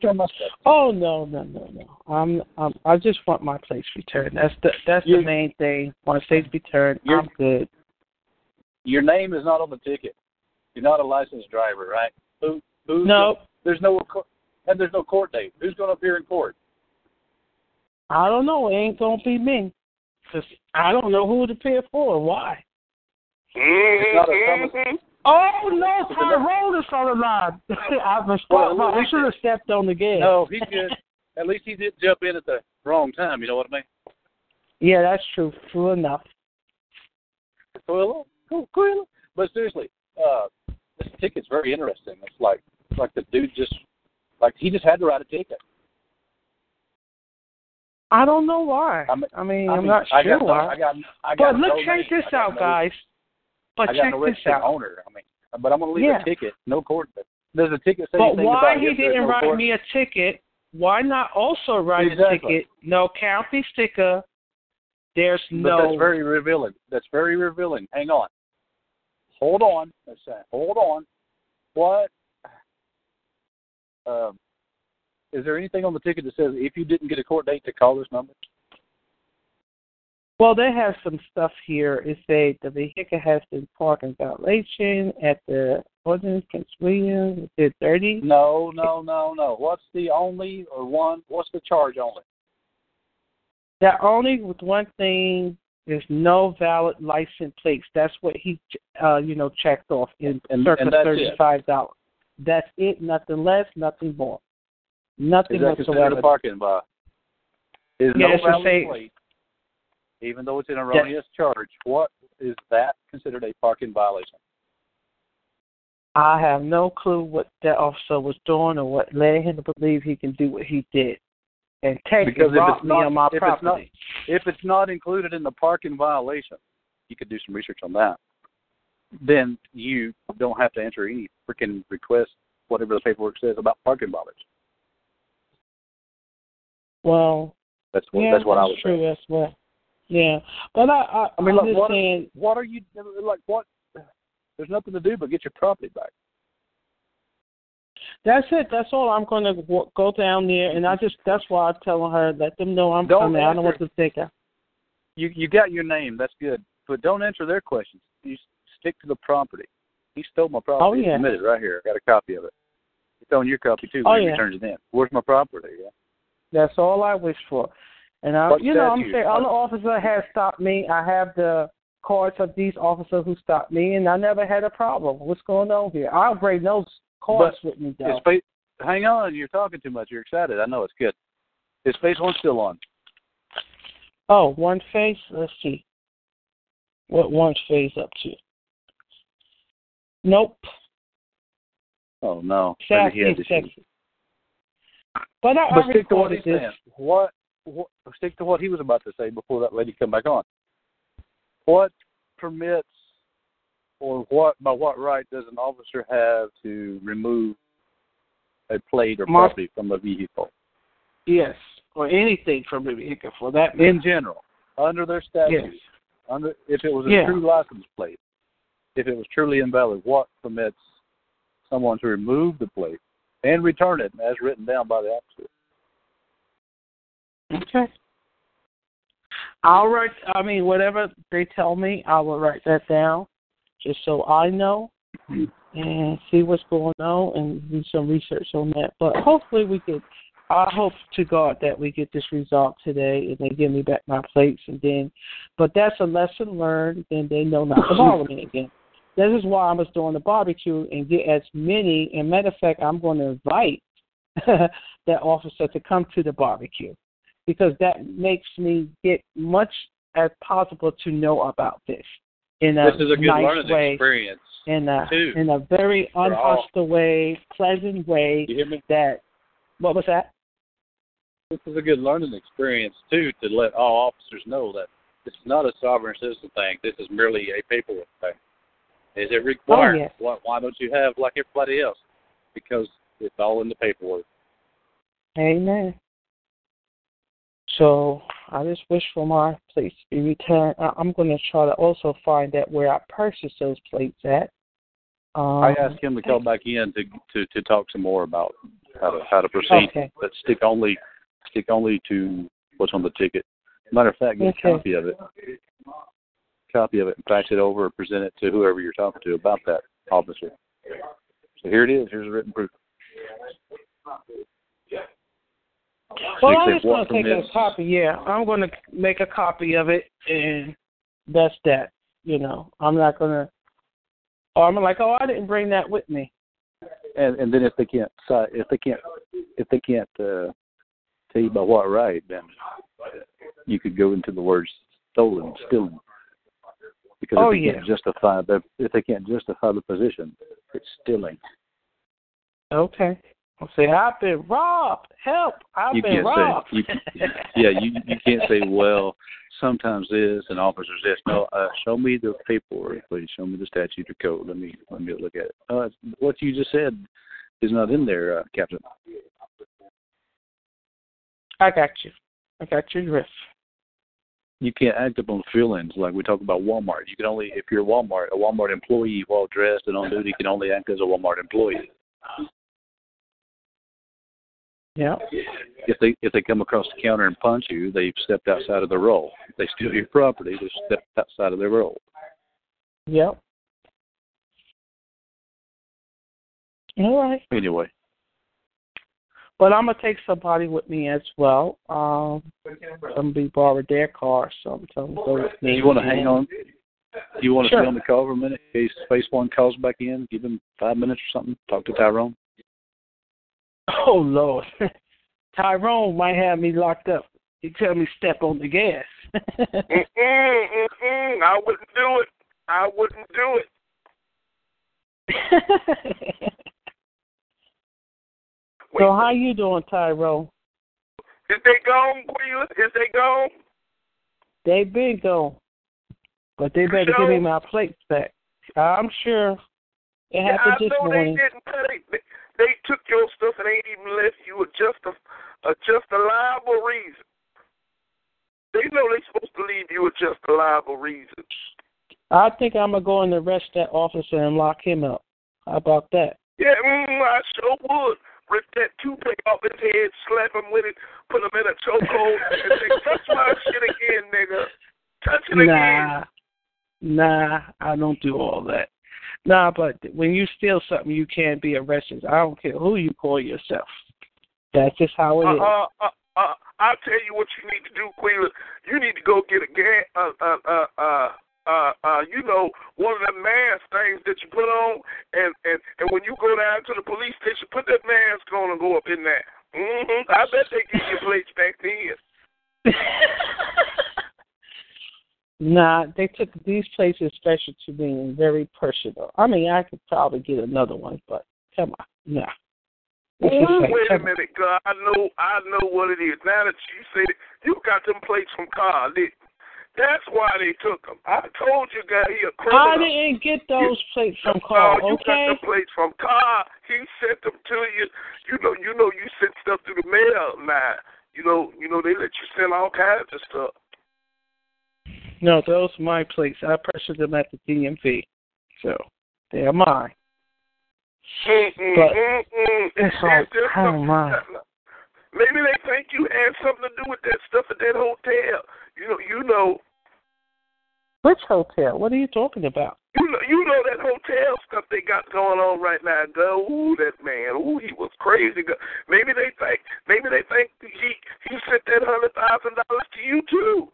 just my stuff. Oh no, no, no, no. I'm, I'm I just want my place returned. That's the that's the main thing. Want my place returned. I'm good. Your name is not on the ticket. You're not a licensed driver, right? Who? Who's No. There's no and there's no court date. Who's going to appear in court? I don't know. It ain't gonna be me. 'Cause I don't know who to pay for and why. It's not a summons. Oh no, Tyrone is on the line. I was Well, I should have stepped on the gas. No, he did. At least he didn't jump in at the wrong time. You know what I mean? Yeah, that's true. True enough. Cool, cool, cool. But seriously, uh, this ticket's very interesting. It's like, it's like the dude just, like he just had to write a ticket. I don't know why. I mean, I mean, I I'm not I sure got why. I got, I got but look, no check name. this out, no- guys. But I got check no this out. Owner. I mean, but I'm going to leave Yeah. a ticket. No court. There's a ticket But why he didn't write court? me a ticket? Why not also write Exactly. a ticket? No county sticker. There's But no. that's very revealing. That's very revealing. Hang on. Hold on. Hold on. What? Um, is there anything on the ticket that says if you didn't get a court date to call this number? Well, they have some stuff here. It say the vehicle has been parked in violation at the ordinance Prince William. Is it thirty? No, no, no, no. What's the only or one? What's the charge only? That only with one thing. There's no valid license plates. That's what he, uh, you know, checked off in And- circa and that's it. thirty-five dollars. That's it. Nothing less. Nothing more. Nothing Is that whatsoever. a parking violation? Is Yeah, no valid say- plate, even though it's an erroneous charge. What is that considered a parking violation? I have no clue what that officer was doing or what led him to believe he can do what he did. And take Because if it's me not, on my if it's not, if it's not included in the parking violation, you could do some research on that. Then you don't have to answer any freaking request, whatever the paperwork says about parking violations. Well, That's what yeah, that's what I that's was true. saying. That's what. Yeah, but I, I, I mean, I'm like, what, saying. what are you like? What? There's nothing to do but get your property back. That's it. That's all. I'm going to go down there, and I just that's why I'm telling her let them know I'm Don't coming. I don't want answer- to take her. You you got your name. That's good, but don't answer their questions. You stick to the property. He stole my property. Oh, yeah. Admitted right here. I got a copy of it. It's on your copy too Oh, when he yeah. returns it in. Where's my property? Yeah. That's all I wish for. And I, What you know, I'm statute? saying other officer has stopped me. I have the cards of these officers who stopped me, and I never had a problem. What's going on here? I'll bring those cards But with me, though. Hang on, you're talking too much. You're excited. I know it's good. Is phase one still on? Oh, one face. Let's see. What one face up to? Nope. Oh no. Maybe he had Southeast. Texas. But I, But I stick to what he's this. What, what? Stick to what he was about to say before that lady come back on. What permits, or what by what right does an officer have to remove a plate or My- property from a vehicle? Yes, or anything from a vehicle for that matter. In general, under their statute, Yes. under if it was a Yeah. true license plate, if it was truly invalid, what permits someone to remove the plate and return it as written down by the officer? Okay. I'll write. I mean, whatever they tell me, I will write that down, just so I know and see what's going on and do some research on that. But hopefully, we could. I hope to God that we get this resolved today and they give me back my plates and then. But that's a lesson learned, and they know not to bother me again. This is why I was doing the barbecue and get as many. And matter of fact, I'm going to invite that officer to come to the barbecue because that makes me get much as possible to know about this in a This is a good nice learning way, experience. in a too, in a very unhostile way, pleasant way. You hear me? That what was that? This is a good learning experience too to let all officers know that this is not a sovereign citizen thing. This is merely a paperwork thing. Is it required? Oh, yes. Why, why don't you have like everybody else? Because it's all in the paperwork. Amen. So I just wish for my plates to be returned. I- I'm going to try to also find out where I purchased those plates at. Um, I asked him to call back in to to to talk some more about how to how to proceed, Okay. but stick only stick only to what's on the ticket. Matter of fact, get Okay. a copy of it, copy of it, and fax it over or present it to whoever you're talking to about that officer. So here it is. Here's a written proof. Well, I'm just going to take a copy. Yeah, I'm going to make a copy of it, and that's that. You know, I'm not going to. Or I'm like, oh, I didn't bring that with me. And and then if they can't if they can't if they can't uh, tell you by what right, then you could go into the words stolen, stealing. Because Oh, if they yeah. can't justify the if they can't justify the position, it's stealing. Okay. I'll say, I've been robbed. Help! I've you been can't robbed. say you, yeah you you can't say well sometimes this and officers this no uh, show me the paperwork please show me the statute or code let me let me look at it uh, what you just said is not in there uh, captain I got you. I got your drift. You can't act upon feelings like we talk about Walmart. You can only if you're Walmart, a Walmart employee well dressed and on duty can only act as a Walmart employee. Yeah. If they if they come across the counter and punch you, they've stepped outside of their role. If they steal your property, they've stepped outside of their role. Yep. All right. Anyway, But I'm gonna take somebody with me as well. Um, somebody borrowed their car, so I'm telling them to with me. you want to hang on? You want to Sure. stay on the call for a minute in case Space One calls back in? Give him five minutes or something. Talk to Tyrone. Oh Lord, Tyrone might have me locked up. He tell me step on the gas. Mm-mm, mm-mm, I wouldn't do it. I wouldn't do it. so how you doing, Tyrone? Is they gone, Queen? Is they gone? They been gone, but they better give me my plates back. I'm sure it Yeah, happened I this know morning. they didn't. They, they took your stuff and ain't even left you a just a, a justifiable reason. They know they supposed to leave you with just a justifiable reason. I think I'm gonna go and arrest that officer and lock him up. How about that? Yeah, mm, I sure would. Rip that toupee off his head, slap him with it, put him in a chokehold, and say, touch my shit again, nigga. Touch it again. Nah, nah, I don't do all that. Nah, but when you steal something, you can't be arrested. I don't care who you call yourself. That's just how it Uh, is. uh, uh, uh, I'll tell you what you need to do, Queen. You need to go get a gas, uh, uh, uh, uh, uh, you know, one of them mask things that you put on, and and and when you go down to the police station, put that mask on and go up in there. hmm I bet they give you plates back then. Nah, they took these places special to me and very personal. I mean, I could probably get another one, but come on, nah. Wait a minute, God. I know, I know what it is. Now that you say it, you got them plates from Carl. That's why they took them. I told you, guy, he a criminal. I didn't get those plates from Carl. No, you okay. got the plates from Carl. He sent them to you. You know, you know, you sent stuff through the mail. Now, you know, you know, they let you send all kinds of stuff. No, those are my plates. I purchased them at the DMV, so they're mine. Mm-mm, But mm-mm. it's It's all just kind of mine. Maybe they think you had something to do with that stuff at that hotel. You know, you know, Which hotel? What are you talking about? you know, you know that hotel stuff they got going on right now. Go, ooh, that man, ooh, he was crazy. Go- Maybe they think, maybe they think he he sent that hundred thousand dollars to you too.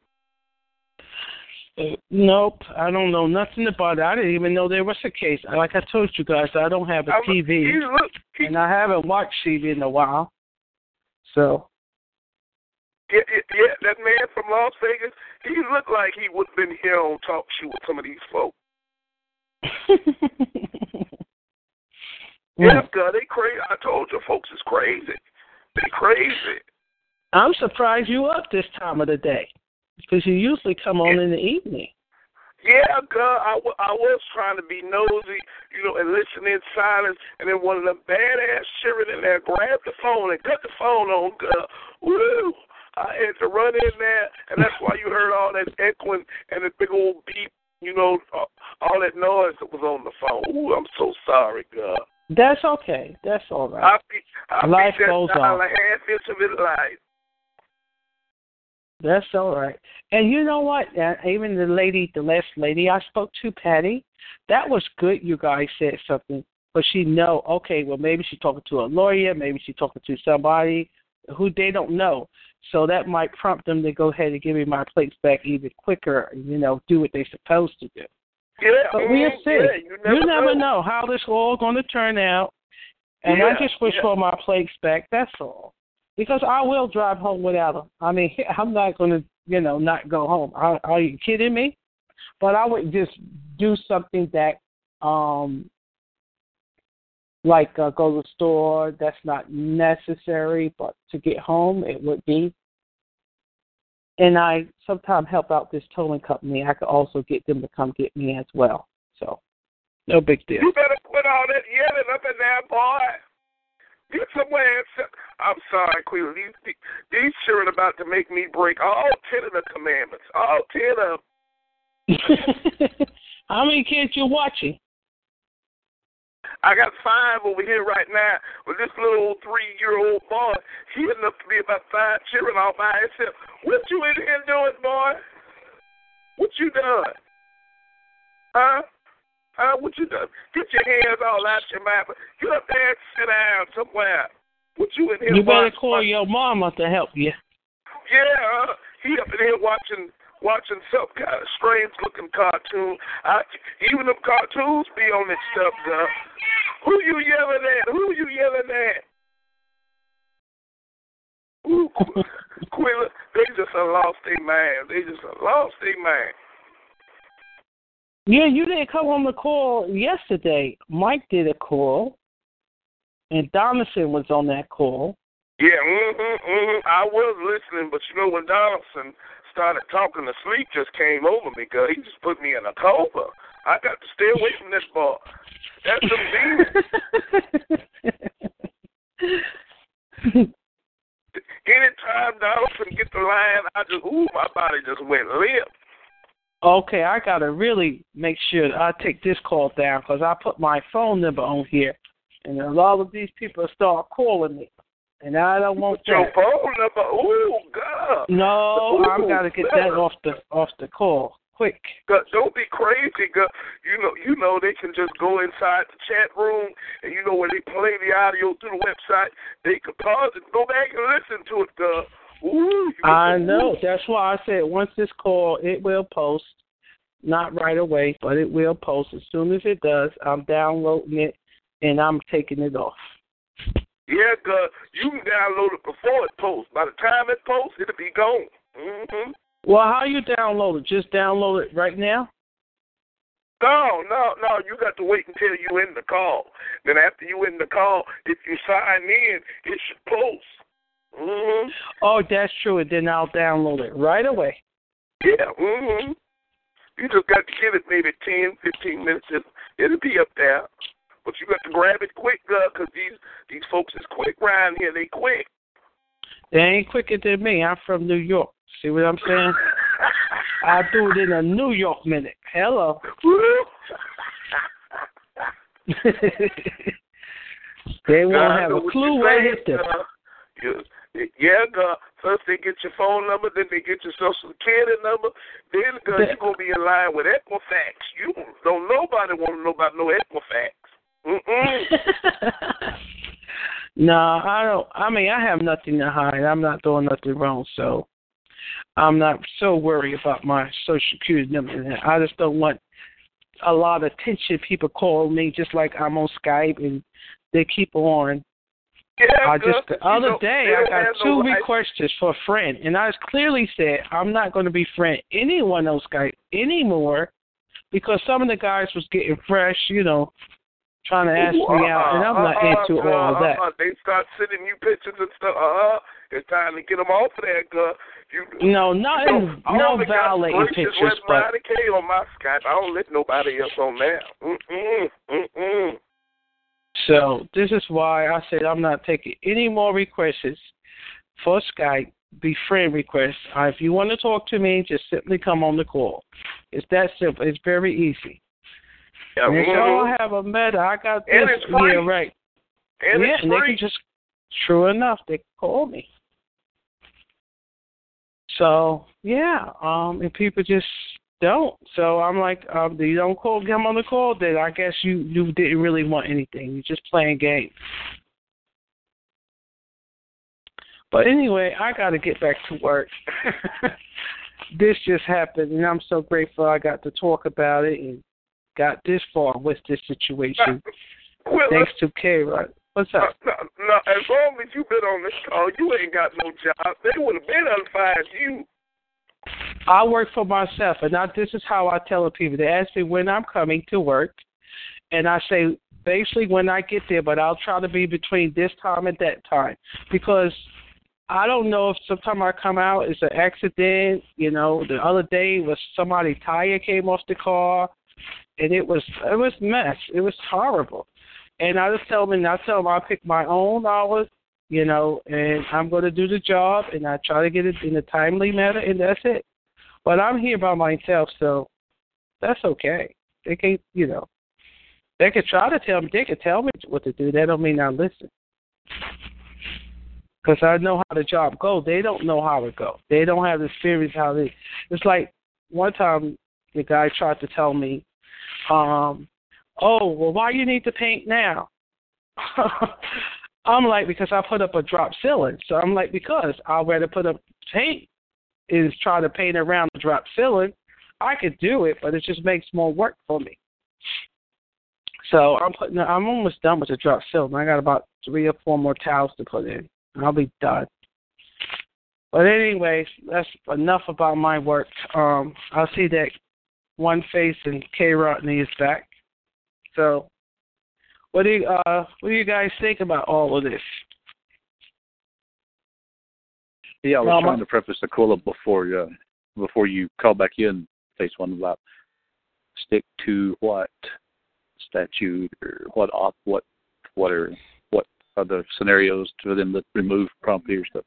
Uh, nope, I don't know nothing about it. I didn't even know there was a case. Like I told you guys, I don't have a I'm- TV, look, he, and I haven't watched TV in a while. So yeah, yeah, yeah, that man from Las Vegas, he looked like he would have been here on talk show with some of these folks. Yeah, God, they crazy. I told you, folks is crazy. They crazy. I'm surprised you up this time of the day because you usually come on in the evening. Yeah, God, I, w- I was trying to be nosy, you know, and listen in silence, and then one of them badass shivering in there grabbed the phone and cut the phone on, God. Woo! I had to run in there, and that's why you heard all that echoing and the big old beep, you know, uh, all that noise that was on the phone. Ooh, I'm so sorry, God. That's okay. That's all right. I be, I Life be goes on. half inch of it life. That's all right. And you know what? Even the lady, the last lady I spoke to, Patty, that was good. You guys said something, but she know. Okay, well maybe she's talking to a lawyer, maybe she's talking to somebody who they don't know. So that might prompt them to go ahead and give me my plates back even quicker. You know, do what they're supposed to do. Yeah, But we'll mm, see. Yeah, you never, you never know how this all going to turn out. And I just wish yeah. for my plates back. That's all. Because I will drive home without them. I mean, I'm not going to, you know, not go home. Are, are you kidding me? But I would just do something that, um, like uh, go to the store. That's not necessary, but to get home, it would be. And I sometimes help out this towing company. I could also get them to come get me as well. So, no big deal. You better quit all that yelling up in there, boy. Get somewhere. I'm sorry, Queen. These these children about to make me break all ten of the commandments. All ten of. 'em. How many kids you watching? I got five over here right now, with this little three-year-old boy, he enough to be about five children all by himself. What you in here doing, boy? What you done? Huh? Huh? What you done? Get your hands all out your mouth. Get up there and sit down somewhere. What you in here You better watching? call your mama to help you. Yeah, uh, he up in here watching watching some kind of strange looking cartoon. I, even them cartoons be on this stuff, girl. Who you yelling at? Who you yelling at? Ooh, Quilla, they just a lost their mind. They just a lost their mind. Yeah, you didn't come on the call yesterday. Mike did a call, and Donaldson was on that call. Yeah, mm-hmm, mm-hmm. I was listening, but you know when Donaldson started talking, the sleep just came over me, girl. He just put me in a coma. I got to stay away from this boy. That's some demons. Anytime Donaldson get the line, I just ooh, my body just went limp. Okay, I gotta really make sure that I take this call down because I put my phone number on here, and a lot of these people start calling me, and I don't want Your that. phone number, ooh, God. No, Ooh, I've got to get that off the off the call quick. Don't be crazy, girl. You know, you know they can just go inside the chat room, and you know when they play the audio through the website, they can pause it, go back and listen to it, girl. Ooh, I know. That's why I said once this call, it will post. Not right away, but it will post. As soon as it does, I'm downloading it and I'm taking it off. Yeah, girl, you can download it before it posts. By the time it posts, it'll be gone. Mm-hmm. Well, how you download it? Just download it right now? No, no, no. You got to wait until you in the call. Then after you in the call, if you sign in, it should post. Mm-hmm. Oh, that's true. And then I'll download it right away. Yeah. Mm-hmm. You just got to give it maybe ten, fifteen minutes. It, it'll be up there. But you got to grab it quick, girl, 'cause these these folks is quick around here. They quick. They ain't quicker than me. I'm from New York. See what I'm saying? I do it in a New York minute. Hello. they won't have a clue what hit them. You- Yeah, girl. First they get your phone number, then they get your social security number. Then, girl, you're gonna be in line with Equifax. You don't nobody want to know about no Equifax. Mm-mm. No, I don't. I mean, I have nothing to hide. I'm not doing nothing wrong, so I'm not so worried about my social security number. I just don't want a lot of attention. People call me just like I'm on Skype, and they keep on. Yeah, I just the other know, day I got no two right- requests for a friend, and I clearly said I'm not going to be friend anyone on Skype anymore because some of the guys was getting fresh, you know, trying to ask me out, and I'm not Uh-uh, into girl, all that. Uh-uh. They start sending you pictures and stuff. Uh-uh. It's time to get them off of that, girl. You, No, you not know, in, I no violating pictures, but on my Skype. I don't let nobody else on there. Mm-mm. Mm-mm. So this is why I said I'm not taking any more requests for Skype. befriend requests. Uh, if you want to talk to me, just simply come on the call. It's that simple. It's very easy. Yeah, and y'all have a meta, I got this. And it's free. Yeah, right. And yeah, it's and they can just, true enough, they call me. So yeah, um, and people just don't. So I'm like, um, you don't call, come on the call, then I guess you you didn't really want anything. You're just playing games. But anyway, I got to get back to work. this just happened, and I'm so grateful I got to talk about it and got this far with this situation. Well, Thanks to K. Right? What's up? No, no, as long as you've been on this call, you ain't got no job. They would have been unfired you. I work for myself, and I, this is how I tell people. They ask me when I'm coming to work, and I say basically when I get there, but I'll try to be between this time and that time because I don't know if sometime I come out it's an accident. You know, the other day was somebody tire came off the car, and it was it was mess. It was horrible, and I just tell them, I tell them I pick my own hours you know, and I'm going to do the job, and I try to get it in a timely manner, and that's it. But I'm here by myself, so that's okay. They can't, you know. They could try to tell me. They could tell me what to do. That don't mean I listen. Because I know how the job goes. They don't know how it goes. They don't have the experience how they. It's like one time the guy tried to tell me, um, "Oh, well, why you need to paint now?" I'm like, because I put up a drop ceiling. So I'm like, because I'd rather put up paint is try to paint around the drop ceiling. I could do it, but it just makes more work for me. So I'm putting. I'm almost done with the drop ceiling. I got about three or four more towels to put in. And I'll be done. But anyway, that's enough about my work. Um, I see that one face and K Rodney is back. So, what do you uh, what do you guys think about all of this? Yeah, I was Well, trying my- to preface the call up before uh, before you call back in, face one about stick to what statute or what op what what are what are the scenarios for them to remove property or stuff.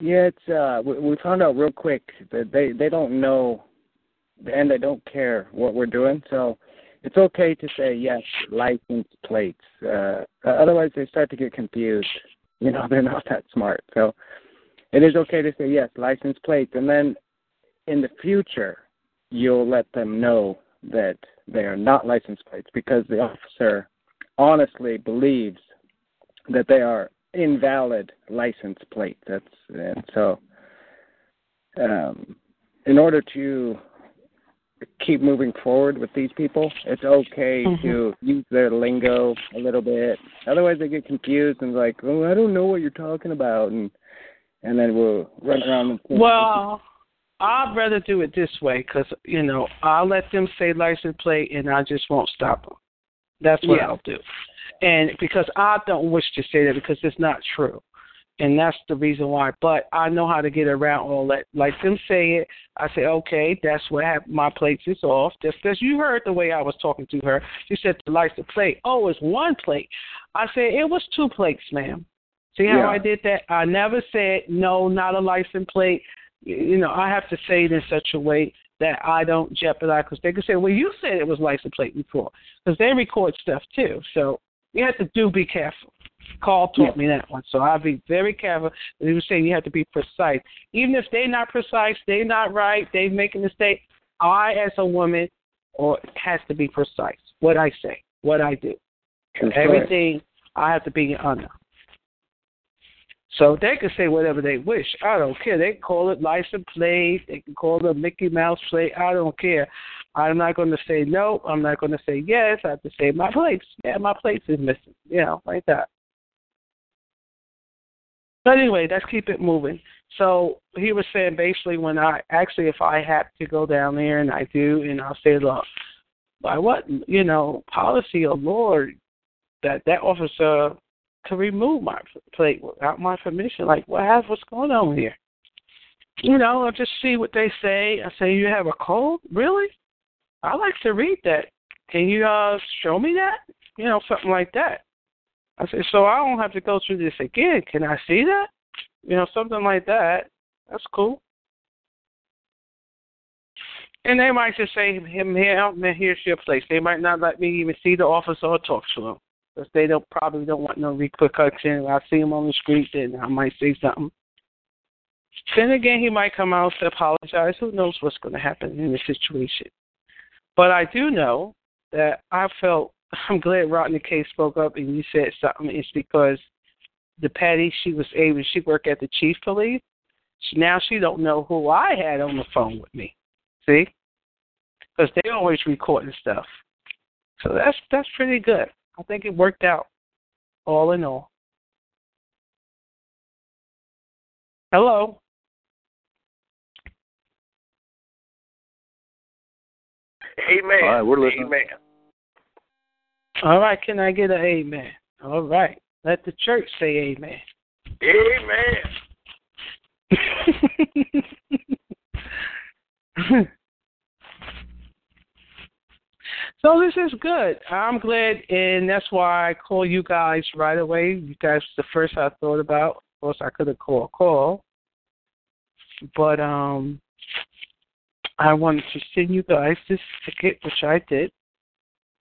Yeah, it's uh we, we found out real quick that they they don't know and they don't care what we're doing. So it's okay to say yes, license plates. Uh otherwise they start to get confused. You know, they're not that smart. So it is okay to say yes, license plates and then in the future you'll let them know that they are not license plates because the officer honestly believes that they are invalid license plate. That's and so um, in order to keep moving forward with these people, it's okay Mhm. to use their lingo a little bit. Otherwise, they get confused and like, oh, I don't know what you're talking about, and and then we'll run around and Well, I'd rather do it this way because you know I'll let them say license plate and I just won't stop them. That's what Yeah. I'll do. And because I don't wish to say that because it's not true. And that's the reason why. But I know how to get around all that. Like them say it, I say, okay, that's what happened. My plates is off. Just because you heard the way I was talking to her. She said the license plate. Oh, it's one plate. I said, it was two plates, ma'am. See how Yeah. I did that? I never said, no, not a license plate. You- You know, I have to say it in such a way that I don't jeopardize. Because they could say, well, you said it was license plate before. Because they record stuff too. So you have to do be careful. Carl taught me that one. So I'll be very careful. He was saying you have to be precise. Even if they're not precise, they're not right, they make a mistake, I as a woman or has to be precise. What I say, what I do. That's Everything I have to be under. So they can say whatever they wish. I don't care. They can call it license plate. They can call it Mickey Mouse plate. I don't care. I'm not going to say no. I'm not going to say yes. I have to say my plates. Yeah, my plates is missing. You know, like that. But anyway, let's keep it moving. So he was saying basically when I actually if I have to go down there and I do and I'll say, look, by what you know policy or law that that officer to remove my plate without my permission. Like, what has what's going on here? You know, I'll just see what they say. I say, you have a cold? Really? I like to read that. Can you uh show me that? You know, something like that. I said, so I don't have to go through this again. Can I see that? You know, something like that. That's cool. And they might just say, him here, man, here's your place. They might not let me even see the officer or talk to him because they don't probably don't want no repercussion. I see him on the street, then I might say something. Then again, he might come out to apologize. Who knows what's going to happen in this situation? But I do know that I felt I'm glad Rodney K spoke up and you said something. It's because the Patty she was able she worked at the chief police. She, now she don't know who I had on the phone with me. See, because they always recording stuff. So that's that's pretty good. I think it worked out, all in all. Hello. Amen. All right, we're listening. Amen. All right, can I get an amen? All right. Let the church say amen. Amen. so this is good. I'm glad, and that's why I call you guys right away. You guys the first I thought about. Of course, I could have called call, but um, I wanted to send you guys this ticket, which I did.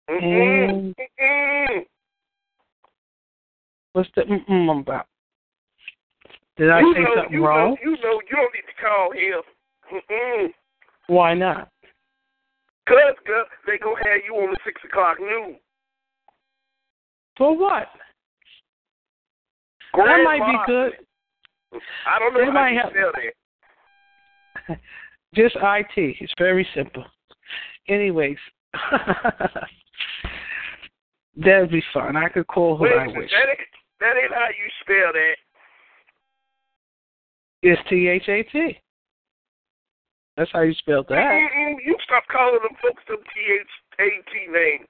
Mm-hmm. And Mm-mm. what's the mm-mm about? Did I you say know, something you wrong? Know, you know, you don't need to call him. Mm-mm. Why not? Cause, cause they gonna have you on the six o'clock news. For what? That Grand might be good. I don't know They how might you have- spell that. Just IT. It's very simple. Anyways, that'd be fun. I could call who Wait, I wish. that ain't that ain't how you spell that. It's T H A T. That's how you spell that. Mm-mm, you stop calling them folks them T H A T names.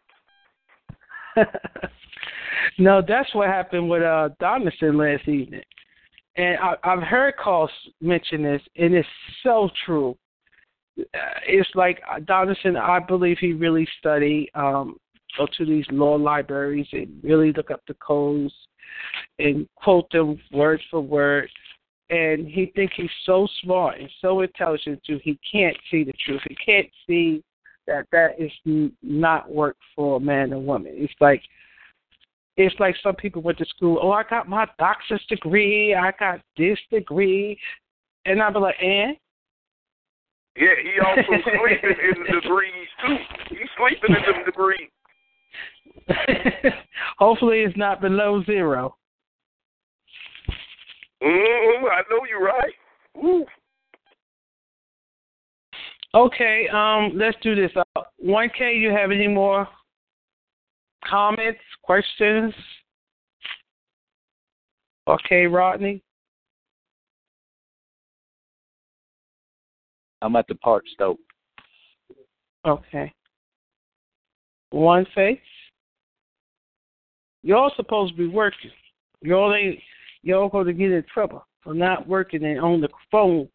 no, that's what happened with uh Donaldson last evening. And I, I've heard calls mention this, and it's so true. Uh, It's like Donaldson, I believe he really studied, um, go to these law libraries and really look up the codes and quote them word for word. And he thinks he's so smart and so intelligent too. He can't see the truth. He can't see that that is not work for a man and woman. It's like it's like some people went to school. Oh, I got my doctor's degree. I got this degree, and I'd be like, and Yeah, he also sleeping in the degrees too. He's sleeping in the degrees. hopefully it's not below zero. Mm-hmm, I know you're right. Ooh. Okay, um, let's do this. Uh, 1K, you have any more comments, questions? Okay, Rodney. I'm at the park stove. Okay. One face. Y'all supposed to be working. Y'all ain't y'all going to get in trouble for not working and on the phone.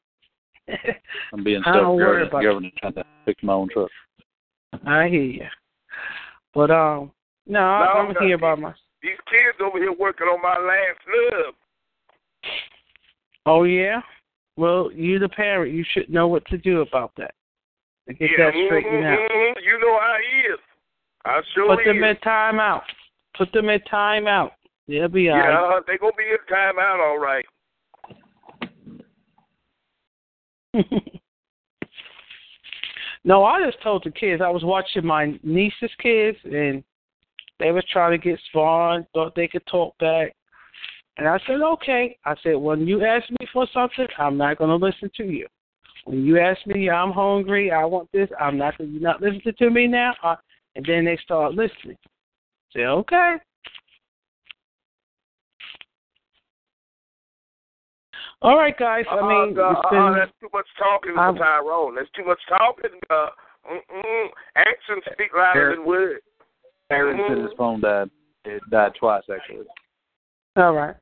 I'm being I don't worry self trying to fix my own truck. I hear you. But um, no, I'm no, here by my. These kids over here working on my last love. Oh yeah. Well, you the parent, you should know what to do about that. To get yeah, that straightened mhm, out. mhm. You know how he is. I sure Put them is. in time out. Put them in timeout. They'll be all yeah, right. uh, they gonna be in timeout all right. no, I just told the kids I was watching my niece's kids and they was trying to get Spawn, thought they could talk back. And I said, Okay. I said, When you ask me for something, I'm not gonna listen to you. When you ask me I'm hungry, I want this, I'm not you're not listening to me now uh, and then they start listening. Say, Okay. All right, guys. I mean, uh, it's uh, been, uh, that's too much talking, I'm- Tyrone. That's too much talking. Uh, mm-mm. Actions speak louder than words. Aaron said his phone died. It died twice actually. All right.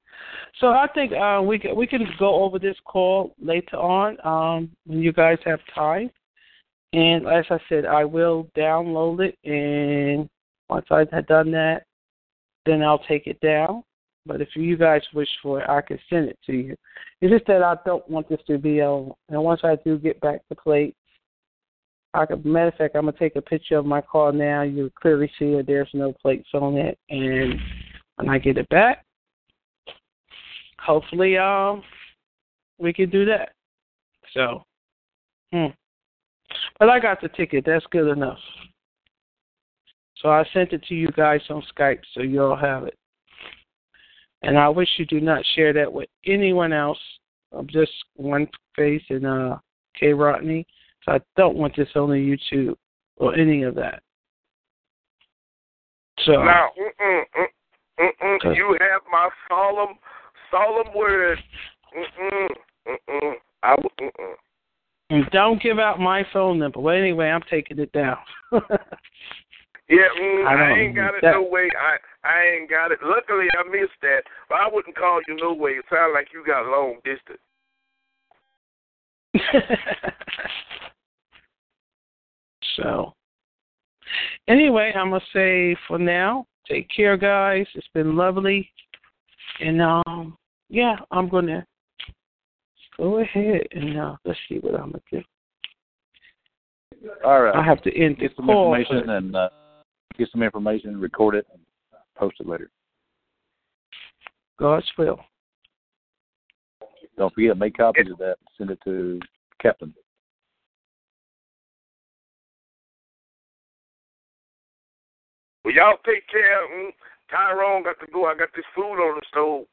So I think uh, we can we can go over this call later on um, when you guys have time. And as I said, I will download it, and once I've done that, then I'll take it down. But if you guys wish for it, I can send it to you. It's just that I don't want this to be on. And once I do get back the plates, I could, matter of fact, I'm gonna take a picture of my car now. You clearly see that there's no plates on it, and when I get it back, hopefully, um, we can do that. So, hmm. But I got the ticket. That's good enough. So I sent it to you guys on Skype, so you all have it. And I wish you do not share that with anyone else. I'm just one face and uh, K. Rodney. So I don't want this on the YouTube or any of that. So Now, mm-mm, mm, mm-mm, Okay. you have my solemn, solemn word. Mm-mm, mm-mm. I, mm-mm. and don't give out my phone number. Well, anyway, I'm taking it down. Yeah, mm, I I, ain't got it that- no way. I I ain't got it. Luckily, I missed that. But I wouldn't call you no way. It sounds like you got long distance. so anyway, I'm gonna say for now, take care, guys. It's been lovely, and um, yeah, I'm gonna go ahead and uh, let's see what I'm gonna do. All right. I have to end this get some call. information and uh, get some information, record it, and post it later. God's will. Don't forget, make copies of that. Send it to Captain. Well, y'all take care. Mm, Tyrone got to go. I got this food on the stove.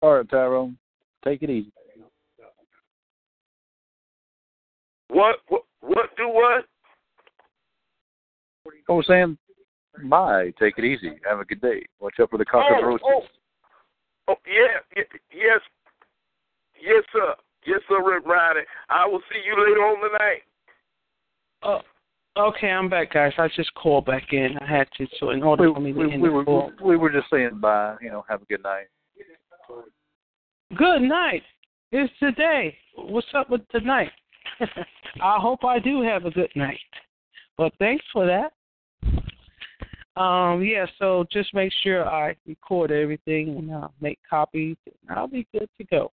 All right, Tyrone. Take it easy. What? What? What? Do what? I was saying, bye. Take it easy. Have a good day. Watch out for the Oh, cockroaches. oh, oh, yeah, y- yes, yes, sir, yes, sir, Rip Riding. I will see you later on tonight. Oh, okay, I'm back, guys. I just called back in. I had to, so in order We, for me to we, end we the were call. we were just saying bye. You know, have a good night. Good night. It's today. What's up with tonight? I hope I do have a good night. Well, thanks for that. Um, yeah, so just make sure I record everything and uh, make copies, and I'll be good to go.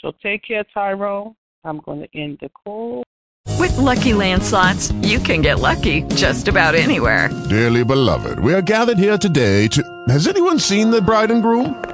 So take care, Tyrone. I'm going to end the call. With LuckyLand slots, you can get lucky just about anywhere. Dearly beloved, we are gathered here today to. Has anyone seen the bride and groom?